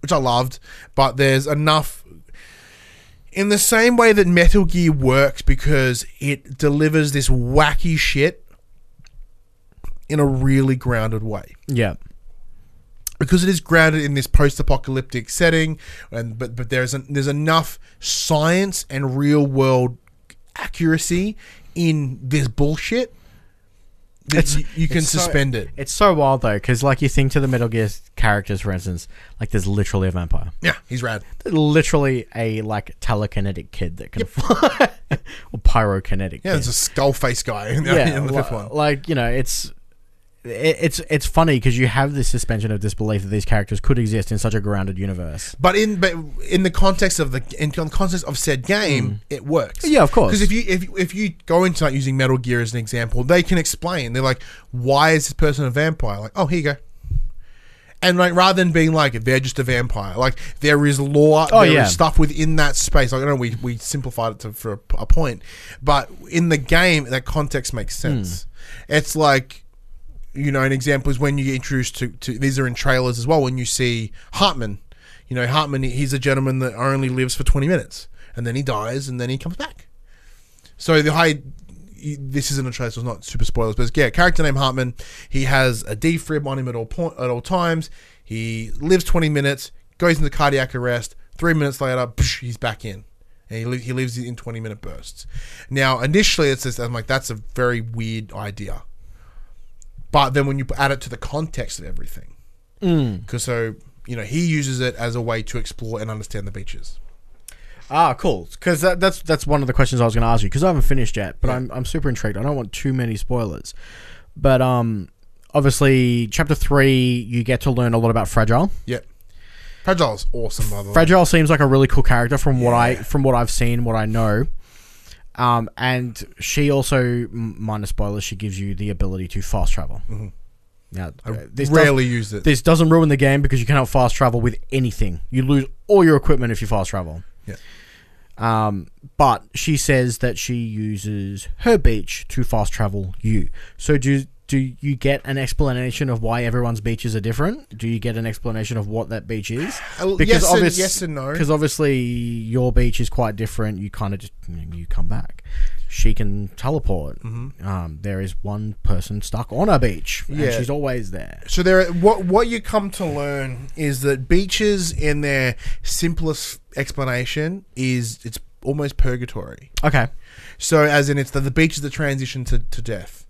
which I loved, but there's enough. In the same way that Metal Gear works because it delivers this wacky shit in a really grounded way. Yeah. Because it is grounded in this post-apocalyptic setting, and but but there's an, there's enough science and real world accuracy in this bullshit It's- you, you can it's so- suspend it. It's so wild though, because like you think to the Metal Gear characters, for instance, like there's literally a vampire, Yeah, he's rad. There's literally a like telekinetic kid that can fly, or pyrokinetic. Yeah, kid. there's a skull face guy in, yeah, in the fifth one. like you know, it's it, it's it's funny because you have this suspension of disbelief that these characters could exist in such a grounded universe. But in but in the context of the in the context of said game, it works. Mm. Yeah, of course. Because if you if if you go into like using Metal Gear as an example, they can explain. They're like, "Why is this person a vampire?" Like, "Oh, here you go." And like rather than being like they're just a vampire, like there is lore, Oh, there is yeah. stuff within that space. Like I know we we simplified it to, for a, a point, but in the game, that context makes sense. Hmm. It's like you know, an example is when you get introduced to, to these are in trailers as well. When you see Heartman, you know, Heartman, he's a gentleman that only lives for 20 minutes and then he dies and then he comes back. So the high, this isn't a trailer, so it's not super spoilers, but yeah, character named Heartman. He has a defib on him at all point, at all times. He lives 20 minutes, goes into cardiac arrest. Three minutes later, psh, he's back in. And he, li- he lives in 20 minute bursts. Now, initially, it's just, I'm like, that's a very weird idea. But then when you add it to the context of everything, because so you know he uses it as a way to explore and understand the beaches. Ah, cool. Because that, that's that's one of the questions I was going to ask you because I haven't finished yet, but I'm I'm super intrigued. I don't want too many spoilers, but um, obviously, chapter three, you get to learn a lot about Fragile. Yep, Fragile's awesome by the way. Fragile seems like a really cool character from what I from what I've seen, what I know. Um, and she also, minor spoilers, she gives you the ability to fast travel. Now, uh, this Rarely use it. this doesn't ruin the game because you cannot fast travel with anything. You lose all your equipment if you fast travel. Yeah. Um, but she says that she uses her beach to fast travel you. So do do you get an explanation of why everyone's beaches are different? Do you get an explanation of what that beach is? Uh, yes and- yes and no. Because obviously your beach is quite different. You kind of just you come back. She can teleport. Mm-hmm. Um, there is one person stuck on a beach, and Yeah. she's always there. So there, what what you come to learn is that beaches, in their simplest explanation, is it's almost purgatory. Okay. So as in, it's the, the beach is the transition to, to death,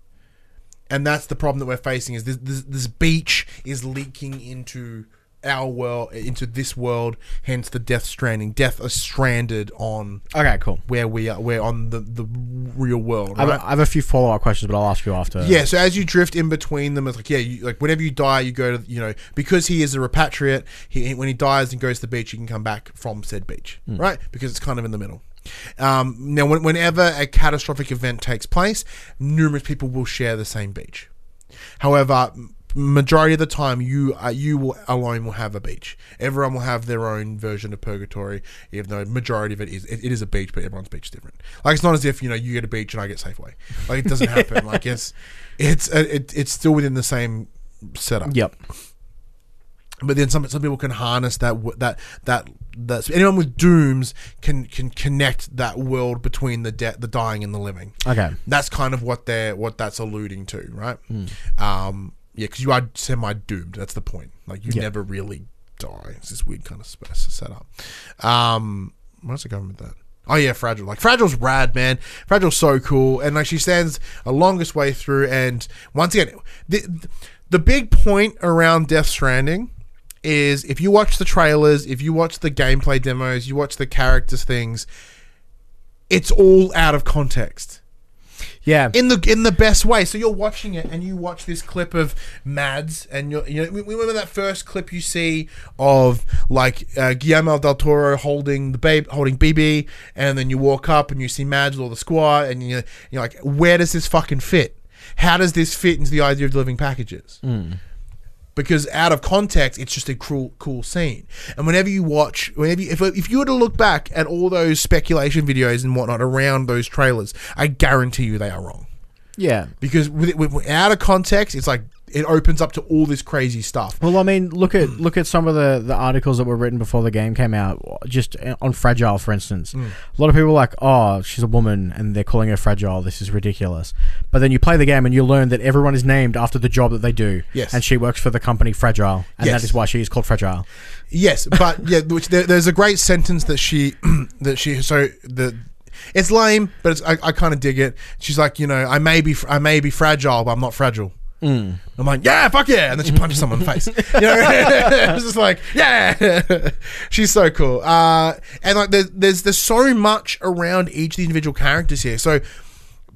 and that's the problem that we're facing. Is this, this this beach is leaking into our world, into this world. Hence the death stranding. Death is stranded on Okay. Cool. where we are. We're on the the real world. I have, Right? I have a few follow up questions, but I'll ask you after. Yeah, so as you drift in between them, it's like yeah, you, like whenever you die, you go to you know because he is a repatriate. He when he dies and goes to the beach, he can come back from said beach, hmm. right? Because it's kind of in the middle. Um, now, when, whenever a catastrophic event takes place, numerous people will share the same beach. However, majority of the time, you uh, you will, alone will have a beach. Everyone will have their own version of purgatory, even though majority of it is it, it is a beach, but everyone's beach is different. Like it's not as if you know you get a beach and I get Safeway. Like it doesn't happen. Like it's it's uh, it, it's still within the same setup. Yep. But then some some people can harness that that that that so anyone with dooms can can connect that world between the de- the dying and the living. Okay. That's kind of what they're what that's alluding to, right? Hmm. Um, yeah, because you are semi doomed. That's the point. Like you Yeah. never really die. It's this weird kind of space setup. Um, where's I going with that? Oh yeah, fragile. Like fragile's rad, man. Fragile's so cool, and like she stands a longest way through. And once again, the the big point around Death Stranding is if you watch the trailers, if you watch the gameplay demos, you watch the characters things, it's all out of context Yeah. in the in the best way. So you're watching it, and you watch this clip of Mads, and you're, you know, remember that first clip you see of like uh, Guillermo del Toro holding the babe, holding BB, and then you walk up and you see Mads with all the squad, and you're, you're like, where does this fucking fit? How does this fit into the idea of delivering packages? Because out of context, it's just a cool, cool scene. And whenever you watch, whenever you, if if you were to look back at all those speculation videos and whatnot around those trailers, I guarantee you they are wrong yeah. because with it with, out of context, it's like it opens up to all this crazy stuff. Well, I mean, look at look at some of the, the articles that were written before the game came out. Just on fragile, for instance, Mm. a lot of people were like, "Oh, she's a woman," and they're calling her fragile. This is ridiculous. But then you play the game and you learn that everyone is named after the job that they do. Yes. and she works for the company Fragile, and Yes. that is why she is called Fragile. Yes, but yeah, which there, there's a great sentence that she that she so the. It's lame, but it's, I, I kind of dig it. She's like, you know, I may be I may be fragile, but I'm not fragile. I'm like, yeah, fuck yeah, and then she punches someone in the face. You know, it's just like, yeah, she's so cool. Uh, and like, there's, there's there's so much around each of the individual characters here. So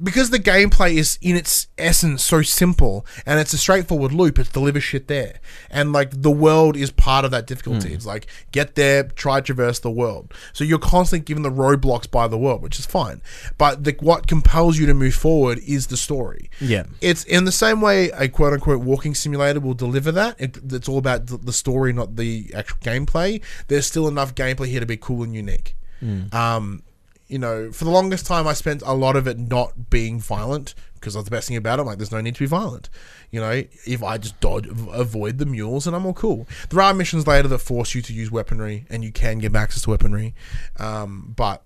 because the gameplay is in its essence so simple and it's a straightforward loop, it's deliver shit there. And like the world is part of that difficulty. It's like get there, try traverse the world. So you're constantly given the roadblocks by the world, which is fine. But the, what compels you to move forward is the story. Yeah. It's in the same way a quote unquote walking simulator will deliver that. It, it's all about the, the story, not the actual gameplay. There's still enough gameplay here to be cool and unique. Um, you know, for the longest time, I spent a lot of it not being violent because that's the best thing about it. I'm Like, there's no need to be violent. You know, if I just dodge, avoid the mules, and I'm all cool. There are missions later that force you to use weaponry, and you can get access to weaponry. Um, but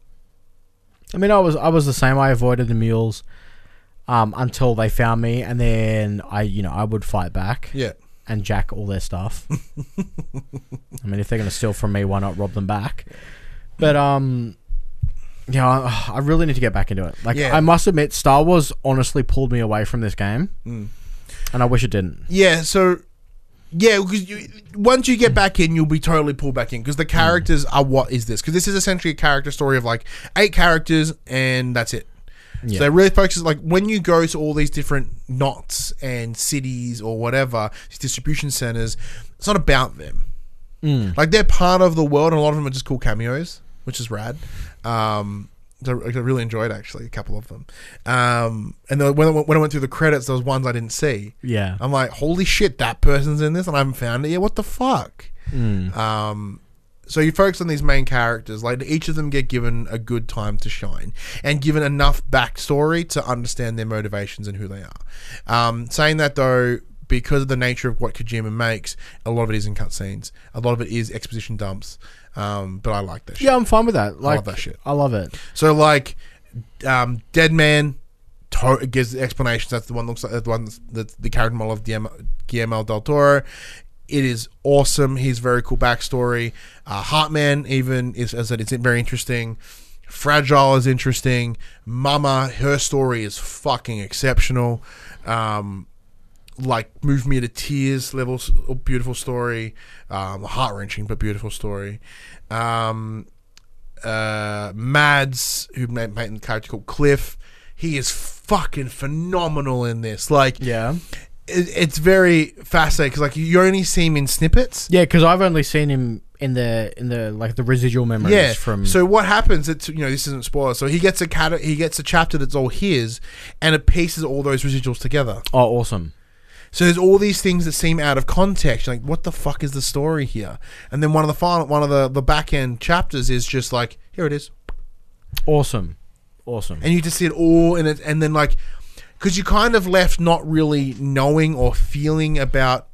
I mean, I was I was the same. I avoided the mules um, until they found me, and then I, you know, I would fight back yeah, and jack all their stuff. I mean, if they're going to steal from me, why not rob them back? But um, yeah, I, I really need to get back into it. Like, Yeah. I must admit, Star Wars honestly pulled me away from this game, Mm. and I wish it didn't. yeah. So yeah, because you, once you get back in, you'll be totally pulled back in because the characters are what is this? Because this is essentially a character story of like eight characters, and that's it. Yeah. So it really focuses like when you go to all these different knots and cities or whatever these distribution centers, it's not about them. Mm. Like they're part of the world, and a lot of them are just cool cameos, which is rad. Um, I really enjoyed actually a couple of them. Um, and then when I, when I went through the credits, there was ones I didn't see. Yeah. I'm like, holy shit, that person's in this, and I haven't found it yet. What the fuck? Mm. Um, so you focus on these main characters. Like each of them get given a good time to shine, and given enough backstory to understand their motivations and who they are. Um, saying that though, because of the nature of what Kojima makes, a lot of it is in cutscenes. A lot of it is exposition dumps. Um, but I like that. Shit. Yeah, I'm fine with that. Like, I love that shit. I love it. So like, um, Dead Man to- gives explanations. That's the one looks like that's the one that's, that's the character model of Guillermo, Guillermo del Toro. It is awesome. He's very cool backstory. Uh, Heartman even is as I said, it's very interesting. Fragile is interesting. Mama, her story is fucking exceptional. Um, like moved me to tears level beautiful story um, heart wrenching but beautiful story um, uh, Mads, who made, made a character called Cliff, he is fucking phenomenal in this. Like, Yeah. it, it's very fascinating because like you only see him in snippets. Yeah, because I've only seen him in the in the like the residual memories Yeah. from. So what happens? It's you know this isn't spoiler. So he gets a cat. He gets a chapter that's all his, and it pieces all those residuals together. oh, awesome. So there's all these things that seem out of context. You're like, what the fuck is the story here? And then one of the final, one of the the back end chapters is just like, here it is. Awesome. Awesome. and you just see it all in it and then like because you kind of left not really knowing or feeling about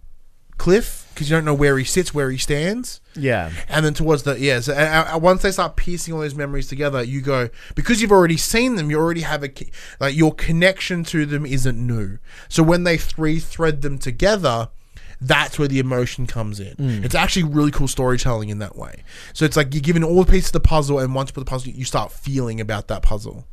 cliff because you don't know where he sits where he stands yeah. and then towards the yeah so uh, once they start piecing all those memories together you go because you've already seen them you already have a like your connection to them isn't new so when they three thread them together that's where the emotion comes in. It's actually really cool storytelling in that way. So it's like you're given all the pieces of the puzzle, and once you put the puzzle, you start feeling about that puzzle.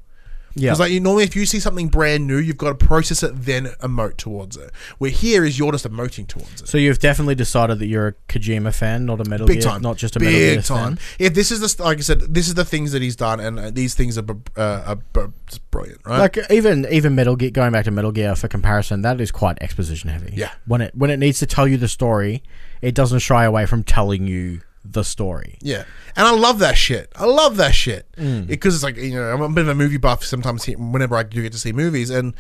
Yeah. Because like you, normally, if you see something brand new, you've got to process it, then emote towards it. Where here is you're just emoting towards it. so you've definitely decided that you're a Kojima fan, not a Metal Big Gear, time, not just a Metal Gear time. fan. If this is the like I said, this is the things that he's done, and uh, these things are, uh, are brilliant, right? Like even even Metal Gear, going back to Metal Gear for comparison, that is quite exposition heavy. Yeah. When it when it needs to tell you the story, it doesn't shy away from telling you the story. Yeah, and I love that shit. I love that shit Mm. because it's like you know I'm a bit of a movie buff. Sometimes whenever I do get to see movies, and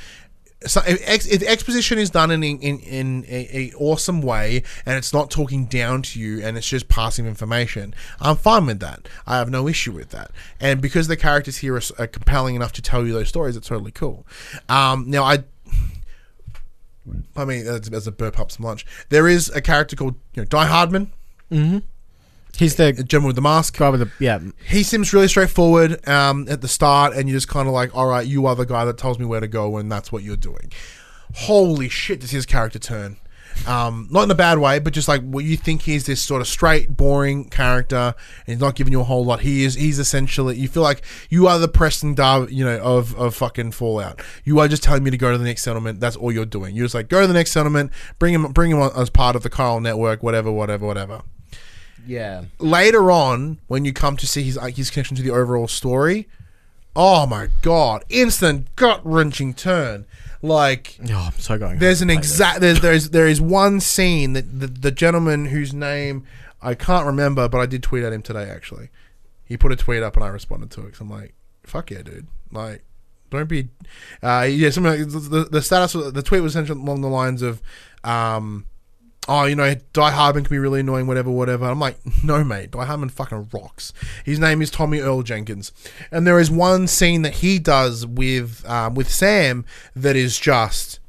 so if, ex, if exposition is done in in, in a, a awesome way, and it's not talking down to you, and it's just passing information, I'm fine with that. I have no issue with that. And because the characters here are, are compelling enough to tell you those stories, it's totally cool. Um, now I. I mean, as, a burp up some lunch, there is a character called you know Die Hardman, He's the gentleman with the mask guy with the yeah. he seems really straightforward um, at the start, and you're just kind of like, all right, you are the guy that tells me where to go, and that's what you're doing. Holy shit, does his character turn? Um, not in a bad way, but just like what you think he's this sort of straight, boring character, and he's not giving you a whole lot. He is. He's essentially. You feel like you are the Preston Dar, you know, of of fucking Fallout. You are just telling me to go to the next settlement. That's all you're doing. You're just like go to the next settlement, bring him, bring him on as part of the Chiral network, whatever, whatever, whatever Yeah. later on when you come to see his like, his connection to the overall story oh my god instant gut wrenching turn like Oh, I'm so going. there's an exact there's there's there is one scene that the, the gentleman whose name I can't remember but I did tweet at him today actually he put a tweet up and I responded to it because I'm like fuck yeah dude like don't be uh yeah something like the, the, status the tweet was essentially along the lines of um oh, you know, Die Hardman can be really annoying, whatever, whatever. I'm like, no, mate, Die Hardman fucking rocks. His name is Tommy Earl Jenkins, and there is one scene that he does with um, with Sam that is just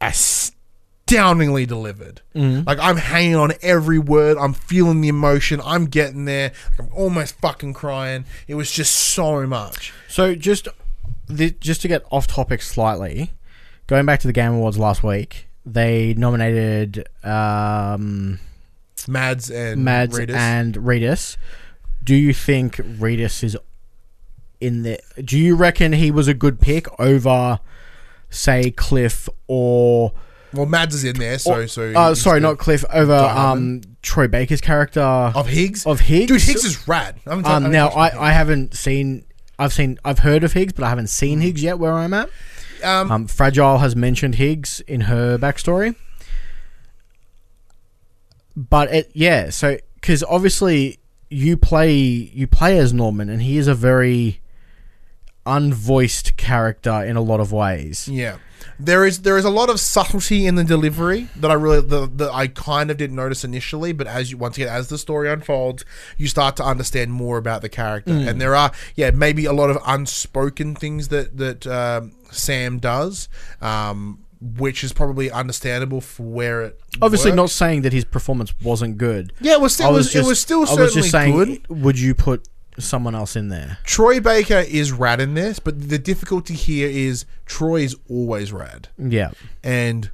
astoundingly delivered. Like I'm hanging on every word. I'm feeling the emotion. I'm getting there. Like, I'm almost fucking crying. It was just so much. So just the, just to get off topic slightly, going back to the Game Awards last week, they nominated um, Mads and Mads Reedus. and Reedus. Do you think Reedus is in the? Do you reckon he was a good pick over, say, Cliff or? well, Mads is in there, so so. Uh, sorry, not Cliff. Over um, Troy Baker's character of Higgs. of Higgs. Dude, Higgs is rad. I haven't- Um, now I, I haven't seen I've seen I've heard of Higgs, but I haven't seen Higgs yet. Where I'm at. Um, um, Fragile has mentioned Higgs in her backstory, but it yeah. So because obviously you play you play as Norman, and he is a very unvoiced character in a lot of ways. Yeah, there is there is a lot of subtlety in the delivery that I really the, that I kind of didn't notice initially, but as you once again as the story unfolds, you start to understand more about the character, and there are yeah maybe a lot of unspoken things that that um, Sam does. Um, which is probably understandable for where it Obviously, works. not saying that his performance wasn't good. Yeah, it was still was, was just, it was still I was certainly just saying, good. would you put someone else in there? Troy Baker is rad in this, but the difficulty here is Troy is always rad. Yeah. and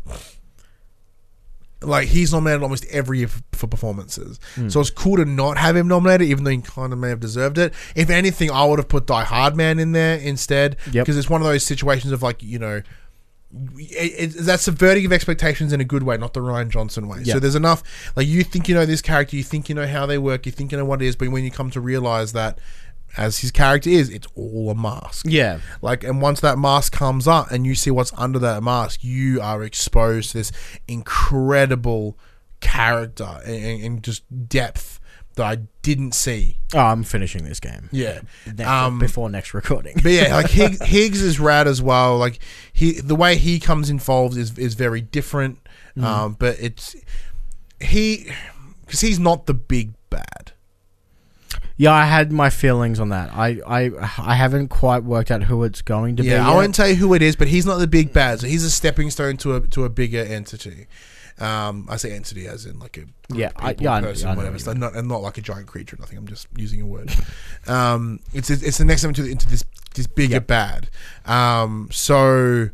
like he's nominated almost every year for, for performances. Hmm. So it's cool to not have him nominated, even though he kind of may have deserved it. If anything, I would have put Die Hardman in there instead, Yep. because it's one of those situations of like you know. It, it, that's subverting of expectations in a good way, not the Rian Johnson way. So there's enough, like you think you know this character, you think you know how they work, you think you know what it is, but when you come to realize that, as his character is, it's all a mask. Yeah. Like, and once that mask comes up and you see what's under that mask, you are exposed to this incredible character and, and, just depth that I didn't see. Oh, I'm finishing this game. Yeah. Next, Um, before next recording. But yeah, like Higgs, Higgs is rad as well. Like he, the way he comes involved is is very different. Um, but it's he because he's not the big bad. Yeah, I had my feelings on that. I, I, I haven't quite worked out who it's going to be. Yeah, I yet. won't tell you who it is, but he's not the big bad. So he's a stepping stone to a to a bigger entity. Um, I say entity as in like a Yeah, I- yeah, I person, I know whatever. what So not and not like a giant creature or nothing. I'm just using a word. um, it's it's the next step into into this this bigger Yep. bad. Um, so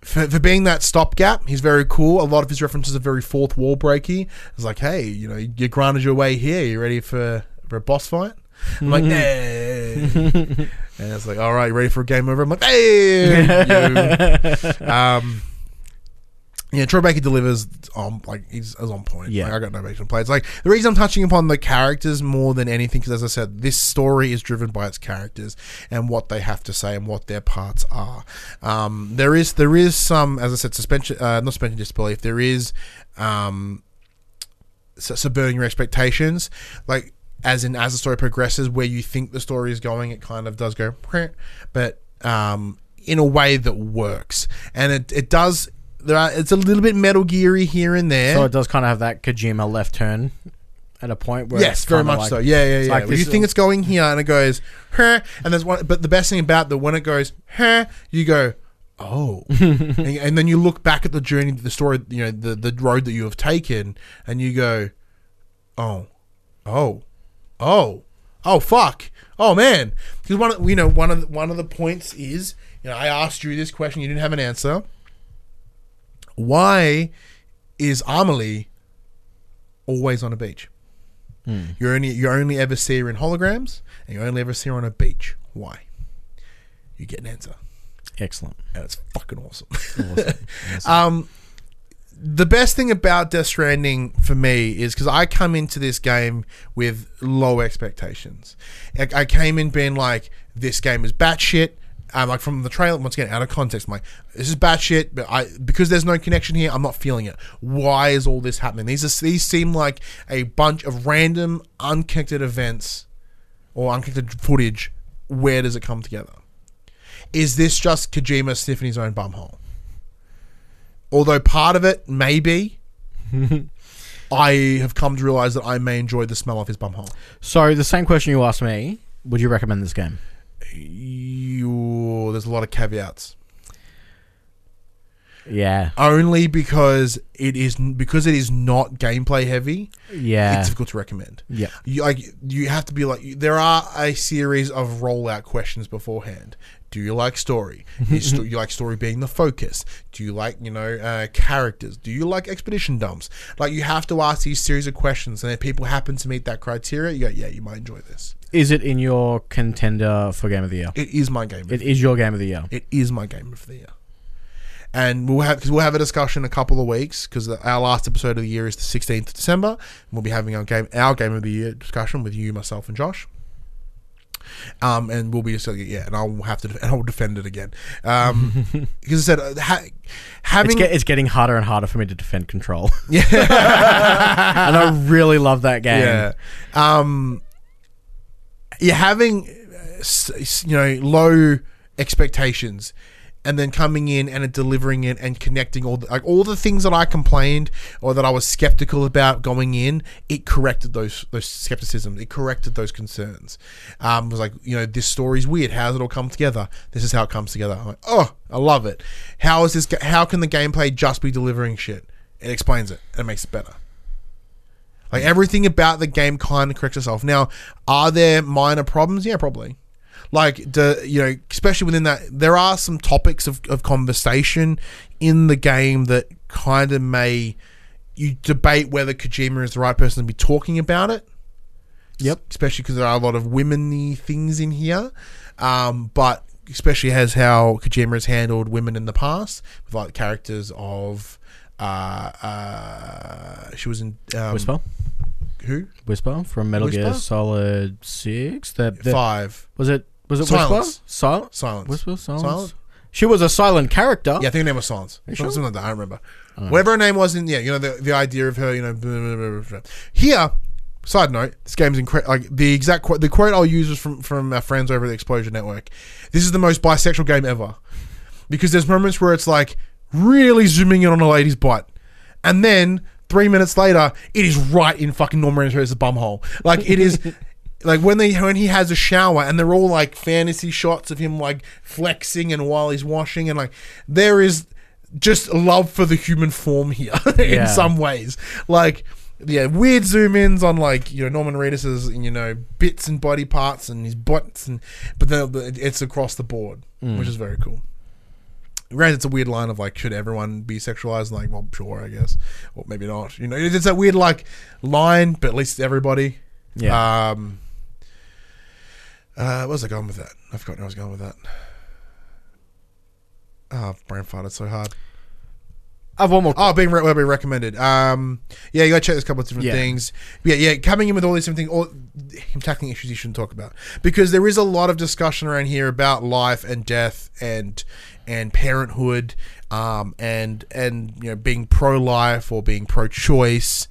for, for being that stopgap, he's very cool. A lot of his references are very fourth wall breaky. It's like, hey, you know, you granted your way here. You ready for for a boss fight? I'm like, hey. and it's like, all right, you ready for a game over? I'm like, hey. Um, yeah, Troy Baker delivers on like he's is on point. Yeah. Like, I got no to play. It's like the reason I'm touching upon the characters more than anything because, as I said, this story is driven by its characters and what they have to say and what their parts are. Um, there is there is some, as I said, suspension, uh, not suspension disbelief. There is um, su- subverting your expectations, like as in as the story progresses, where you think the story is going, it kind of does go, but um, in a way that works, and it it does. There are, it's a little bit Metal Geary here and there. So it does kind of have that Kojima left turn at a point where yes, it's very much like- so. Yeah, yeah, yeah. like this you think it's going here, and it goes, huh, and there's one. But the best thing about that, when it goes, huh, you go, oh, and, and then you look back at the journey, the story, you know, the the road that you have taken, and you go, oh, oh, oh, oh, fuck, oh man, because one, of, you know, one of the, one of the points is, you know, I asked you this question, you didn't have an answer. Why is Amelie always on a beach? You only you only ever see her in holograms, and you only ever see her on a beach. Why? You get an answer, Excellent. and it's fucking awesome. Awesome. um, the best thing about Death Stranding for me is because I come into this game with low expectations. I, came in being like, this game is batshit. Um, like from the trailer, once again, out of context, I'm like, this is batshit, but I because there's no connection here, I'm not feeling it. Why is all this happening? These are these seem like a bunch of random, unconnected events or unconnected footage. Where does it come together? Is this just Kojima sniffing his own bumhole? Although part of it may be, I have come to realize that I may enjoy the smell of his bumhole. So the same question you asked me: Would you recommend this game? You, there's a lot of caveats. Yeah, Only because it is because it is not gameplay heavy. yeah, It's difficult to recommend. yeah. You like you have to be like there are a series of rollout questions beforehand. Do you like story? Is sto- you like story being the focus? Do you like you know uh, characters? Do you like expedition dumps? Like you have to ask these series of questions, and if people happen to meet that criteria, you go, yeah, you might enjoy this. Is it in your contender for game of the year? It is my game. Of It is your game of the year. It is my game of the year. And we'll have because we'll have a discussion in a couple of weeks because our last episode of the year is the sixteenth of December. And we'll be having our game our game of the year discussion with you, myself, and Josh. Um, and we'll be just yeah, and I'll have to and I'll defend it again. Um, because I said uh, ha- It's, having get, it's getting harder and harder for me to defend Control, yeah. and I really love that game. Yeah. Um, you're having, uh, you know, low expectations and then coming in and delivering it and connecting all the, like all the things that I complained or that I was skeptical about going in, it corrected those those skepticism. It corrected those concerns. Um, was like you know this story's weird. How it all come together? This is how it comes together. I'm like, oh, I love it. How is this? How can the gameplay just be delivering shit? It explains it it makes it better. Like everything about the game kind of corrects itself. Now, are there minor problems? Yeah, probably. Like, the, you know, especially within that, there are some topics of, of conversation in the game that kind of may you debate whether Kojima is the right person to be talking about it. Yep. Especially because there are a lot of women-y things in here. Um, but especially as how Kojima has handled women in the past, with like characters of. Uh, uh, she was in um, Whisper, Who? Whisper from Metal Gear Solid Six. The, the- Five. was it? Was it Silence. Whisper? Silence. Silence. Whisper. Silence. Silence? She was a silent character. Yeah, I think her name was Silence. you Something sure? like that. I don't remember. Whatever her name was in, yeah, you know, the, the idea of her, you know, blah, blah, blah, blah, blah. here. Side note: This game's incredible. Like the exact quote, the quote I'll use is from from our friends over at the Explosion Network. This is the most bisexual game ever, because there's moments where it's like really zooming in on a lady's butt, and then three minutes later, it is right in fucking Norman Reedus' bumhole. Like it is. Like when they when he has a shower and they're all like fantasy shots of him like flexing and while he's washing and like there is just love for the human form here in Yeah. some ways. Like yeah, weird zoom ins on like you know Norman Reedus's you know bits and body parts and his butts and but then it's across the board, which is very cool. Granted, it's a weird line of like, should everyone be sexualized? Like, well, sure, I guess, or maybe not. You know, it's that weird like line, but at least everybody. Yeah. Um. Uh, where was I going with that? I forgot where I was going with that. Oh, brain farted so hard. I have one more. Oh, being, re- well, being recommended. Um, yeah, you got to check this couple of different Yeah. things. Yeah, yeah, coming in with all these different things, all him tackling issues you shouldn't talk about because there is a lot of discussion around here about life and death and and parenthood, um, and and you know being pro life or being pro choice.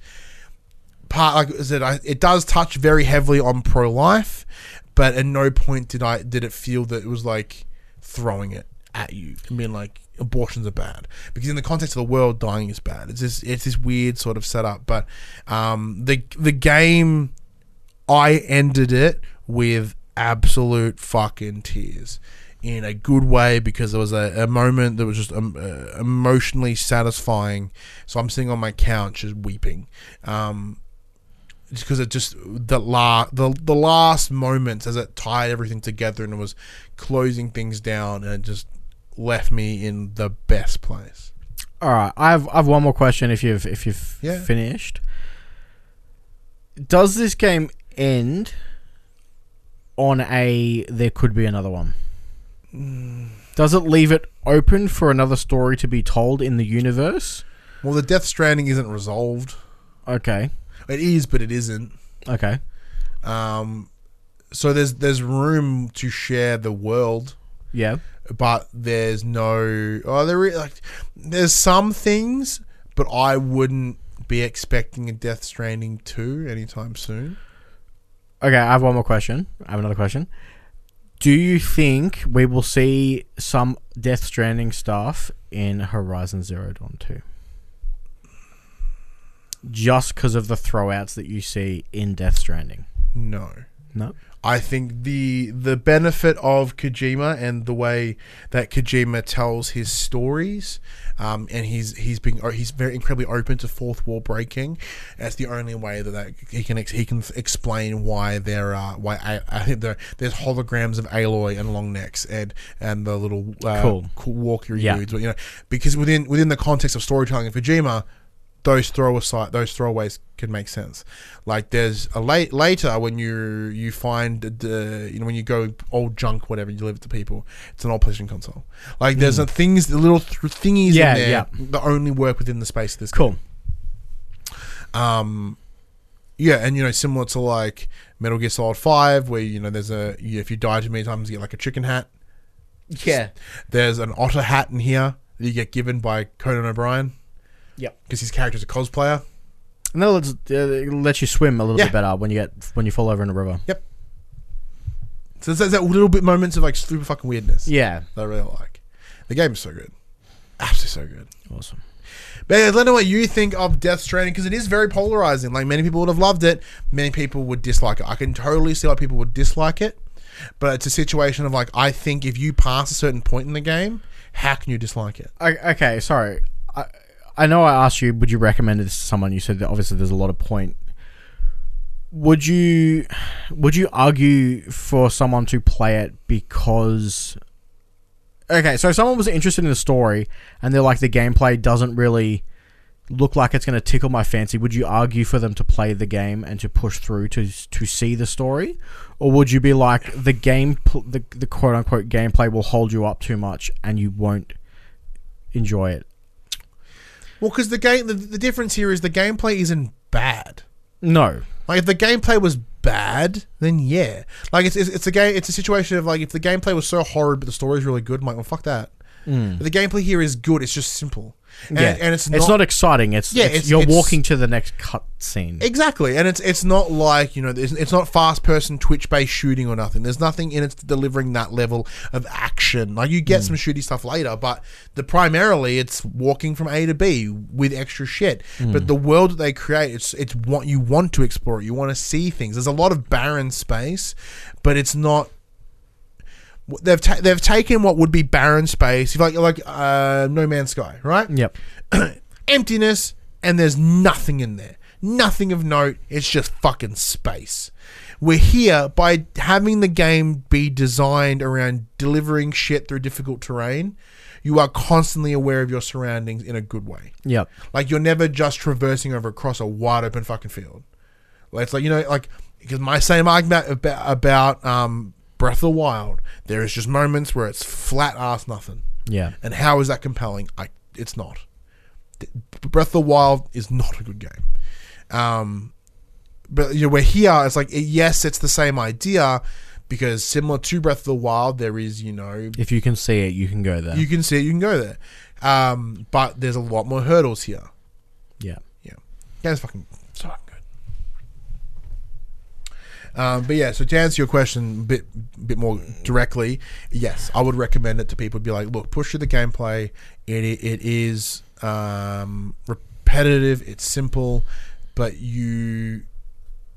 Part like I said, I, it does touch very heavily on pro life, but at no point did I did it feel that it was like throwing it at you and being like abortions are bad. Because in the context of the world dying is bad. It's this it's this weird sort of setup. But um the the game i ended it with absolute fucking tears in a good way because there was a, a moment that was just um, uh, emotionally satisfying. So i'm sitting on my couch just weeping. Um because it just the la the the last moments as it tied everything together and it was closing things down and it just left me in the best place. All right, I have I have one more question. If you've if you've Yeah. finished, does this game end on a there could be another one? Mm. Does it leave it open for another story to be told in the universe? Well, the Death Stranding isn't resolved. Okay, It is, but it isn't. okay, Um, so there's there's room to share the world, yeah, but there's no. Oh, there is, like there's some things, but I wouldn't be expecting a Death Stranding two anytime soon. okay. I have one more question. I have another question. Do you think we will see some Death Stranding stuff in Horizon Zero Dawn two? Just because of the throwouts that you see in Death Stranding. No. No. I think the the benefit of Kojima and the way that Kojima tells his stories, um, and he's he's being he's very incredibly open to fourth wall breaking. That's the only way that, that he can ex- he can explain why there are why I, I think there there's holograms of Aloy and long necks and and the little uh, Cool. cool walker Yeah. dudes, but you know because within within the context of storytelling of Kojima, those throw aside those throwaways can make sense. Like there's a late later when you you find the you know when you go old junk whatever you deliver it to people, it's an old PlayStation console. Like there's a things the little th- thingies. Yeah, in there yeah. that only work within the space of this. Cool. Um, yeah, and you know similar to like Metal Gear Solid Five, where you know there's a you, if you die too many times you get like a chicken hat. Yeah. There's an otter hat in here that you get given by Conan O'Brien Yep. because his character's a cosplayer. And that lets, uh, lets you swim a little Yeah. bit better when you get when you fall over in a river. Yep. So there's, that little bit moments of like super fucking weirdness. Yeah. that I really like. The game is so good, absolutely so good. Awesome. But yeah, let me know what you think of Death Stranding because it is very polarizing. Like many people would have loved it, many people would dislike it. I can totally see why people would dislike it, but it's a situation of like I think if you pass a certain point in the game, how can you dislike it? I, okay, sorry. I know I asked you, would you recommend this to someone? You said that obviously there's a lot of point. Would you would you argue for someone to play it because Okay, so if someone was interested in the story and they're like the gameplay doesn't really look like it's going to tickle my fancy, would you argue for them to play the game and to push through to to see the story? Or would you be like the game the the quote unquote gameplay will hold you up too much and you won't enjoy it? Well, because the game, the, the difference here is the gameplay isn't bad. No. Like if the gameplay was bad, then yeah. Like it's it's, it's a game. It's a situation of like if the gameplay was so horrid but the story's really good, I'm like, well, fuck that. Hmm. But the gameplay here is good. It's just simple. And, yeah, and it's, it's not exciting. It's Yeah, it's, it's- you're it's- walking to the next cut scene. Exactly, and it's it's not like you know it's, it's not fast person Twitch based shooting or nothing. There's nothing in it delivering that level of action. Like you get hmm. some shooty stuff later, but the primarily it's walking from A to B with extra shit. Hmm. But the world that they create, it's it's what you want to explore. You want to see things. There's a lot of barren space, but it's not. They've ta- they've taken what would be barren space, if like like uh, No Man's Sky, right? yep. emptiness and there's nothing in there. Nothing of note. It's just fucking space. We're here by having the game be designed around delivering shit through difficult terrain. You are constantly aware of your surroundings in a good way. Yep. Like you're never just traversing over across a wide open fucking field. It's like you know, like because my same argument about about um, Breath of the Wild. There is just moments where it's flat ass nothing. Yeah. And how is that compelling? I it's not. Breath of the Wild is not a good game. Um, but you know, we're here. It's like yes, it's the same idea because similar to Breath of the Wild, there is you know If you can see it, you can go there. you can see it, you can go there. Um, but there's a lot more hurdles here. yeah. Yeah, game's fucking so fucking good. Um, but yeah, so to answer your question a bit bit more directly, yes, I would recommend it to people. Be like, look, push through the gameplay. It it is um, repetitive. It's simple, but you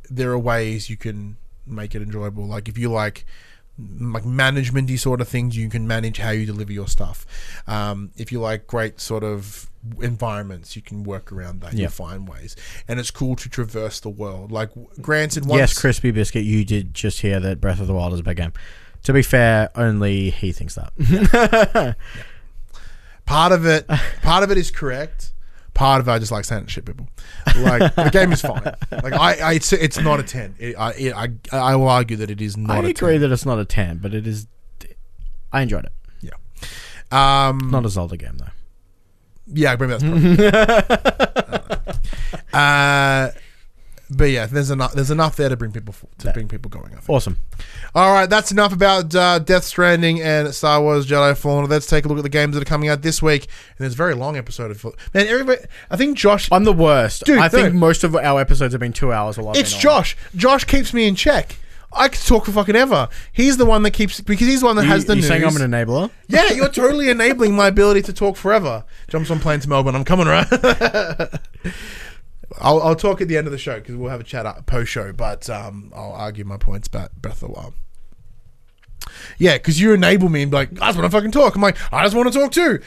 there are ways you can make it enjoyable. Like if you like like managementy sort of things, you can manage how you deliver your stuff. Um, if you like great sort of environments, you can work around that. Yeah. You'll find ways, and it's cool to traverse the world. Like granted, once, Yes, Crispy Biscuit, you did just hear that Breath of the Wild is a big game. To be fair, only he thinks that. part of it, part of it is correct. Part of it, I just like saying shit people. Like the game is fine. Like I, I it's, it's not a ten. It, I, it, I, I will argue that it is not. I a agree 10. that it's not a 10, but it is. I enjoyed it. Yeah. Um, Not a Zelda game, though. Yeah, maybe that's probably. uh, but yeah, there's enough. There's enough there to bring people to bring people going. I think. Awesome. All right, that's enough about uh, Death Stranding and Star Wars Jedi Fallen. Let's take a look at the games that are coming out this week. And there's a very long episode of man. Everybody, I think Josh. I'm the worst. Dude, I think most of our episodes have been two hours. A lot. It's Josh. Josh keeps me in check. I could talk for fucking ever. He's the one that keeps because he's the one that You, has the you news. saying I'm an enabler? Yeah, you're totally enabling my ability to talk forever. Jumps on plane to Melbourne. I'm coming right. I'll, I'll talk at the end of the show because we'll have a chat post show. But um, I'll argue my points about Breath of the Wild. Yeah, because you enable me and be like, I just want to fucking talk. I'm like, I just want to talk too.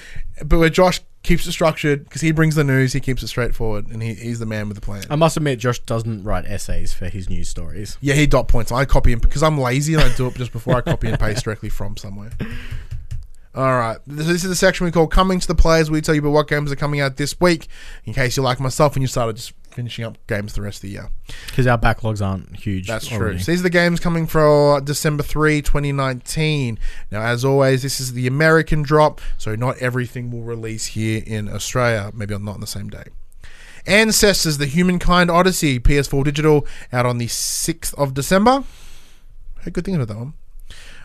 But where Josh keeps it structured because he brings the news, he keeps it straightforward, and he, he's the man with the plan. I must admit, Josh doesn't write essays for his news stories. Yeah, he dot points. I copy him because I'm lazy and I do it just before I copy and paste directly from somewhere. All right, this, this is the section we call "Coming to the Players." We tell you about what games are coming out this week, in case you're like myself and you started just finishing up games the rest of the year. Because our backlogs aren't huge. That's true. already. So these are the games coming for December 3, 2019. Now, as always, this is the American drop, so not everything will release here in Australia, maybe not on the same day. Ancestors, the Humankind Odyssey, PS4 Digital, out on the 6th of December. Hey, good thing about that one.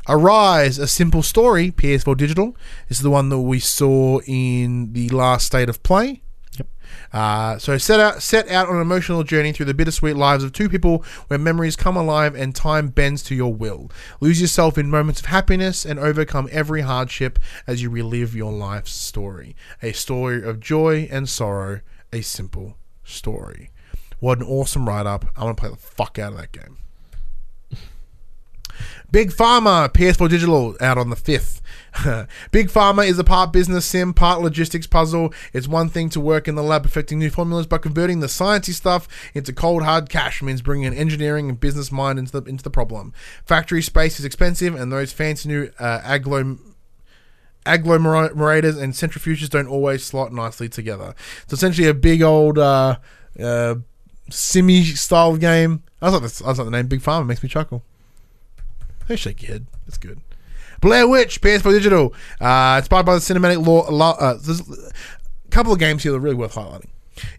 Arise, a simple story, PS4 Digital. This is the one that we saw in the last state of play. Yep. Uh, so set out set out on an emotional journey through the bittersweet lives of two people where memories come alive and time bends to your will. Lose yourself in moments of happiness and overcome every hardship as you relive your life's story. A story of joy and sorrow, a simple story. What an awesome write up. I want to play the fuck out of that game. Big Pharma, PS4 Digital, out on the 5th. Big Pharma is a part business sim, part logistics puzzle. It's one thing to work in the lab perfecting new formulas, but converting the sciencey stuff into cold hard cash means bringing an engineering and business mind into the, into the problem. Factory space is expensive, and those fancy new uh, agglom- agglomerators and centrifuges don't always slot nicely together. It's essentially a big old uh, uh, simmy style game. I I was like the name Big Pharma makes me chuckle. Your head. That's good. Blair Witch, PS4 Digital. Uh, inspired by the cinematic lore. lo- Uh, there's a couple of games here that are really worth highlighting.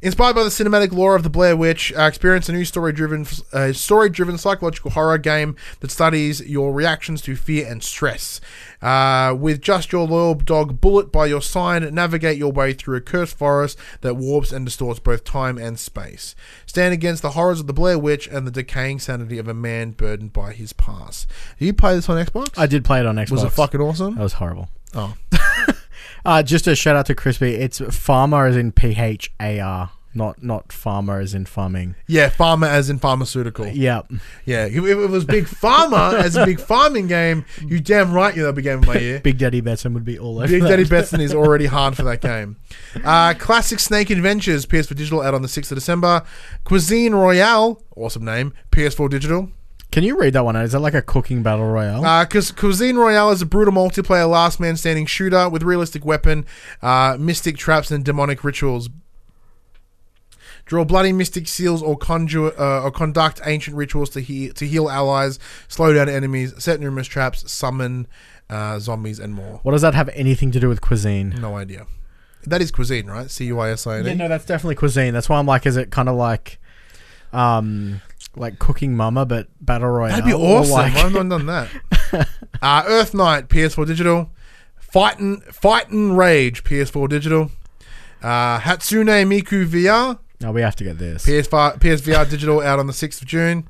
Inspired by the cinematic lore of the Blair Witch, uh, experience a new story-driven, uh, story-driven psychological horror game that studies your reactions to fear and stress. Uh, with just your loyal dog Bullet by your side, navigate your way through a cursed forest that warps and distorts both time and space. Stand against the horrors of the Blair Witch and the decaying sanity of a man burdened by his past. Did you play this on Xbox? I did play it on Xbox. Was it fucking awesome? That was horrible. Oh. Uh, just a shout out to Crispy. It's farmer as in P H A R, not not farmer as in farming. Yeah, pharma as in pharmaceutical. Yeah. Yeah, if it was Big Pharma as a big farming game, you damn right you that'd be game of my year. Big Daddy Betson would be all over. Big that. Daddy Betson is already hard for that game. Uh, Classic Snake Adventures, PS4 Digital, out on the 6th of December. Cuisine Royale, awesome name, PS4 Digital. Can you read that one out? Is that like a cooking battle royale? Because Cuisine Royale is a brutal multiplayer last man standing shooter with realistic weapon, uh, mystic traps, and demonic rituals. Draw bloody mystic seals or conjure uh, or conduct ancient rituals to heal to heal allies, slow down enemies, set numerous traps, summon uh, zombies, and more. what does that have anything to do with cuisine? No idea. That is cuisine, right? C U I S I N E. Yeah, no, that's definitely cuisine. That's why I'm like, is it kind of like, um, like cooking mama, but battle royale? That'd be awesome. like- Why haven't done that? uh, EarthNight, PS4 Digital. Fightin' Fight'N Rage, PS4 Digital. Uh, Hatsune Miku VR, no, we have to get this. PS5, PSVR Digital out on the 6th of June.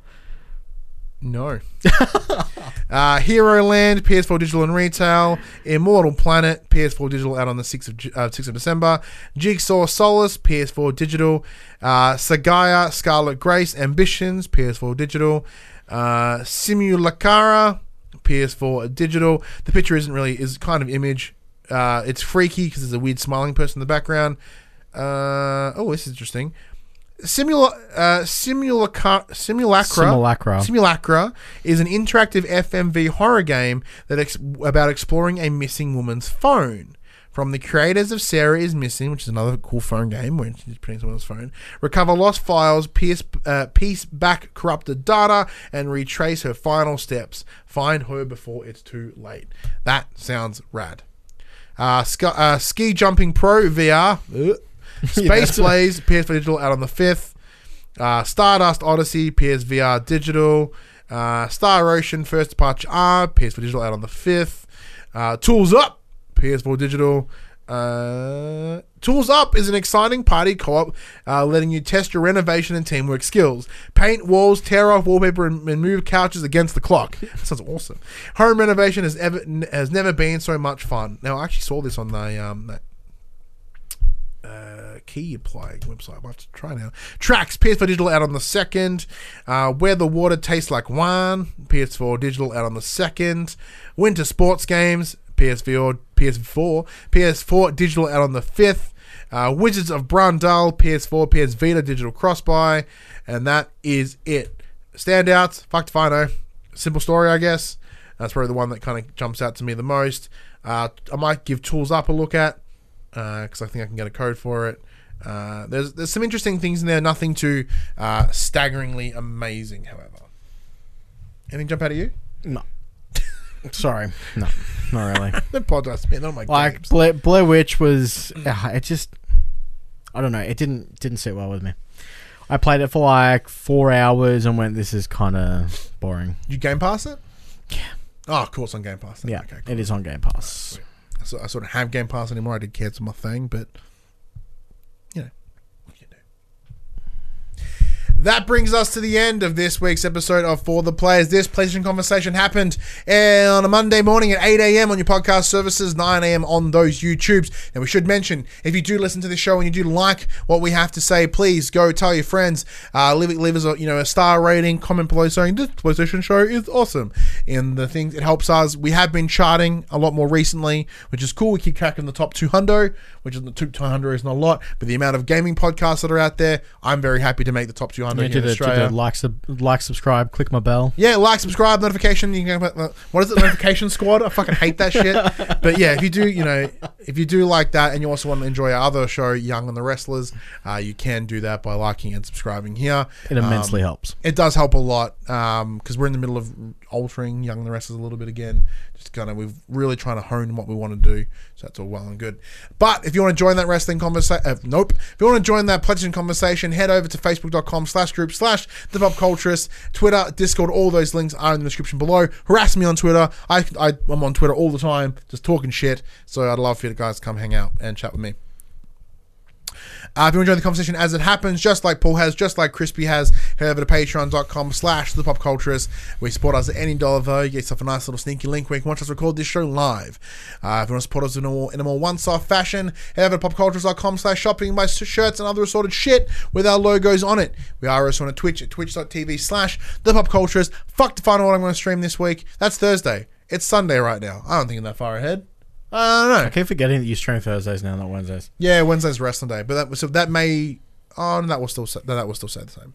No. uh, Hero Land, PS4 Digital and Retail. Immortal Planet, PS4 Digital out on the 6th of, uh, 6th of December. Jigsaw Solace, PS4 Digital. Uh, Sagaya, Scarlet Grace, Ambitions, PS4 Digital. Uh, Simulacra, PS4 Digital. The picture isn't really, is kind of image. Uh, it's freaky because there's a weird smiling person in the background. Uh, oh, this is interesting. Simula, uh, Simulacra, Simulacra, Simulacra. Simulacra is an interactive FMV horror game that ex- about exploring a missing woman's phone. From the creators of SARA is Missing, which is another cool phone game where she's putting someone's phone, recover lost files, piece, uh, piece back corrupted data, and retrace her final steps. Find her before it's too late. That sounds rad. Uh, sk- uh, Ski Jumping Pro VR. Space Blaze PS4 Digital out on the 5th. Uh, Stardust Odyssey PSVR Digital. Uh, Star Ocean First Departure R PS4 Digital out on the 5th. Uh, Tools Up PS4 Digital. Uh, Tools Up is an exciting party co-op, uh, letting you test your renovation and teamwork skills. Paint walls, tear off wallpaper, and, and move couches against the clock. That sounds awesome. Home renovation has ever has never been so much fun. Now I actually saw this on the um, uh, key applying website. I'll have to try now. Tracks PS4 Digital out on the second. Uh, Where the water tastes like wine. PS4 Digital out on the second. Winter sports games. PS4 PS4 PS4 Digital out on the fifth. Uh, Wizards of Brandel PS4 PS Vita Digital cross buy, and that is it. Standouts. Fuck if I know. Simple story, I guess. That's probably the one that kind of jumps out to me the most. Uh, I might give Tools Up a look at because I think I can get a code for it. Uh, there's there's some interesting things in there. Nothing too uh, staggeringly amazing, however. Anything jump out at you? No. Sorry, no, not really. I apologize, man. Not my like. Blair, Blair Witch was, uh, it just, I don't know, it didn't didn't sit well with me. I played it for like four hours and went, this is kind of boring. You Game Pass it? Yeah. Oh, of course on Game Pass. then. Yeah, Okay, cool. it is on Game Pass. So I sort of have Game Pass anymore. I did cancel my thing, but you know, what can you do? That brings us to the end of this week's episode of For the Players. This PlayStation conversation happened eh, on a Monday morning at 8 a.m. on your podcast services, 9 a.m. on those YouTubes. And we should mention, if you do listen to the show and you do like what we have to say, please go tell your friends. Uh, leave, leave us a, you know, a star rating, comment below saying this PlayStation show is awesome. And the things, it helps us. We have been charting a lot more recently, which is cool. We keep cracking the top 200, which is the top 200 is not a lot, but the amount of gaming podcasts that are out there, I'm very happy to make the top 200 Yeah, here do in the, Australia. the like, sub, like, subscribe, click my bell. Yeah, like, subscribe, notification. You can uh, what is it? Notification squad. I fucking hate that shit. But yeah, if you do, you know, if you do like that, and you also want to enjoy our other show, Young and the Wrestlers, uh, you can do that by liking and subscribing here. It immensely Um, helps. It does help a lot because we're in the middle of altering Young the Wrestlers a little bit again. Just kind of, we're really trying to hone what we want to do. So that's all well and good. But if you want to join that wrestling conversation, uh, nope. If you want to join that PlayStation conversation, head over to facebook.com slash group slash the pop Twitter, Discord, all those links are in the description below. Harass me on Twitter. I, I, I'm on Twitter all the time, just talking shit. So I'd love for you guys to come hang out and chat with me. Uh, if you want to enjoy the conversation as it happens, just like Paul has, just like Crispy has, head over to patreon.com slash the pop culturist. We support us at any dollar though. You get yourself a nice little sneaky link where you can watch us record this show live. Uh, if you want to support us in a more, in a more one-off fashion, head over to popculturist.com slash shopping buy shirts and other assorted shit with our logos on it. We are also on a Twitch at twitch.tv slash the pop culturist. Fuck to find out what I'm going to stream this week. That's Thursday. It's Sunday right now. I don't think I'm that far ahead. I don't know. I keep forgetting that you stream Thursdays now, not Wednesdays. Yeah, Wednesday's wrestling day, but that so that may oh no, that will still say, no, that will still say the same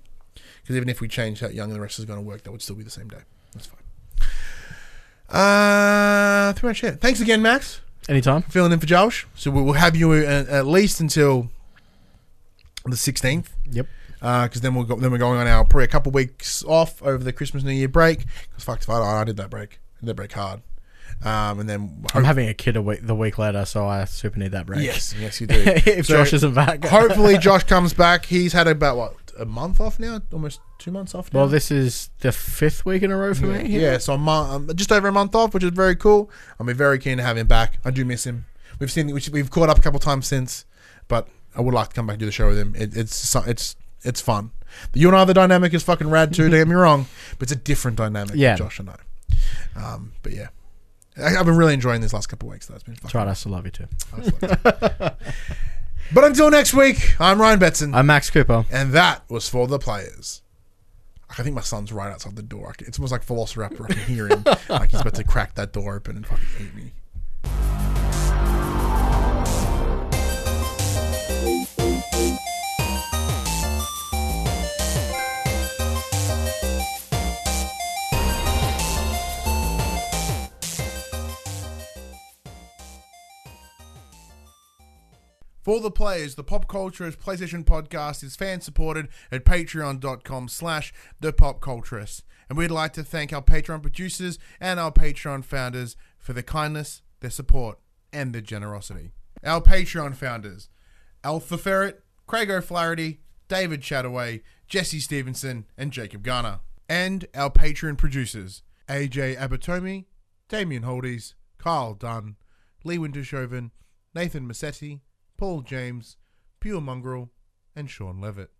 Because even if we change how young and the rest is going to work, that would still be the same day. That's fine. Uh, pretty much it. Thanks again, Max, Anytime. filling in for Josh. So we will have you uh, at least until the 16th. Yep. Because then we'll go, then we're going on our probably a couple weeks off over the Christmas New Year break. Because fuck if I, I did that break, I did that break hard. Um, and then I'm having a kid a week the week later, so I super need that break. yes, yes, you do. if So- Josh isn't back. Hopefully, Josh comes back. He's had about what a month off now, almost two months off. Now? Well, this is the fifth week in a row for yeah, me. yeah, so I'm um, just over a month off, which is very cool. I'm very keen to have him back. I do miss him. We've seen we've caught up a couple times since, but I would like to come back and do the show with him. It, it's it's it's fun. You and I, the dynamic is fucking rad too. don't get me wrong, but it's a different dynamic. Yeah, Josh and I. Um, but yeah, I, I've been really enjoying these last couple of weeks. Though. It's been That's fucking. right. I still love you too. but until next week, I'm Ryan Betson. I'm Max Cooper. And that was for the players. I think my son's right outside the door. It's almost like Velociraptor. I can hear him. like he's about to crack that door open and fucking eat me. For the players, the Pop Culturist PlayStation podcast is fan supported at patreon.com slash the Pop. And we'd like to thank our Patreon producers and our Patreon founders for their kindness, their support, and their generosity. Our Patreon founders, Alpha Ferret, Craig O'Flaherty, David Chataway, Jesse Stevenson, and Jacob Garner. And our Patreon producers, AJ Abatomi, Damien Holdies, Carl Dunn, Lee Wintershoven, Nathan Massetti, Paul James, Pure Mongrel, and Sean Levitt.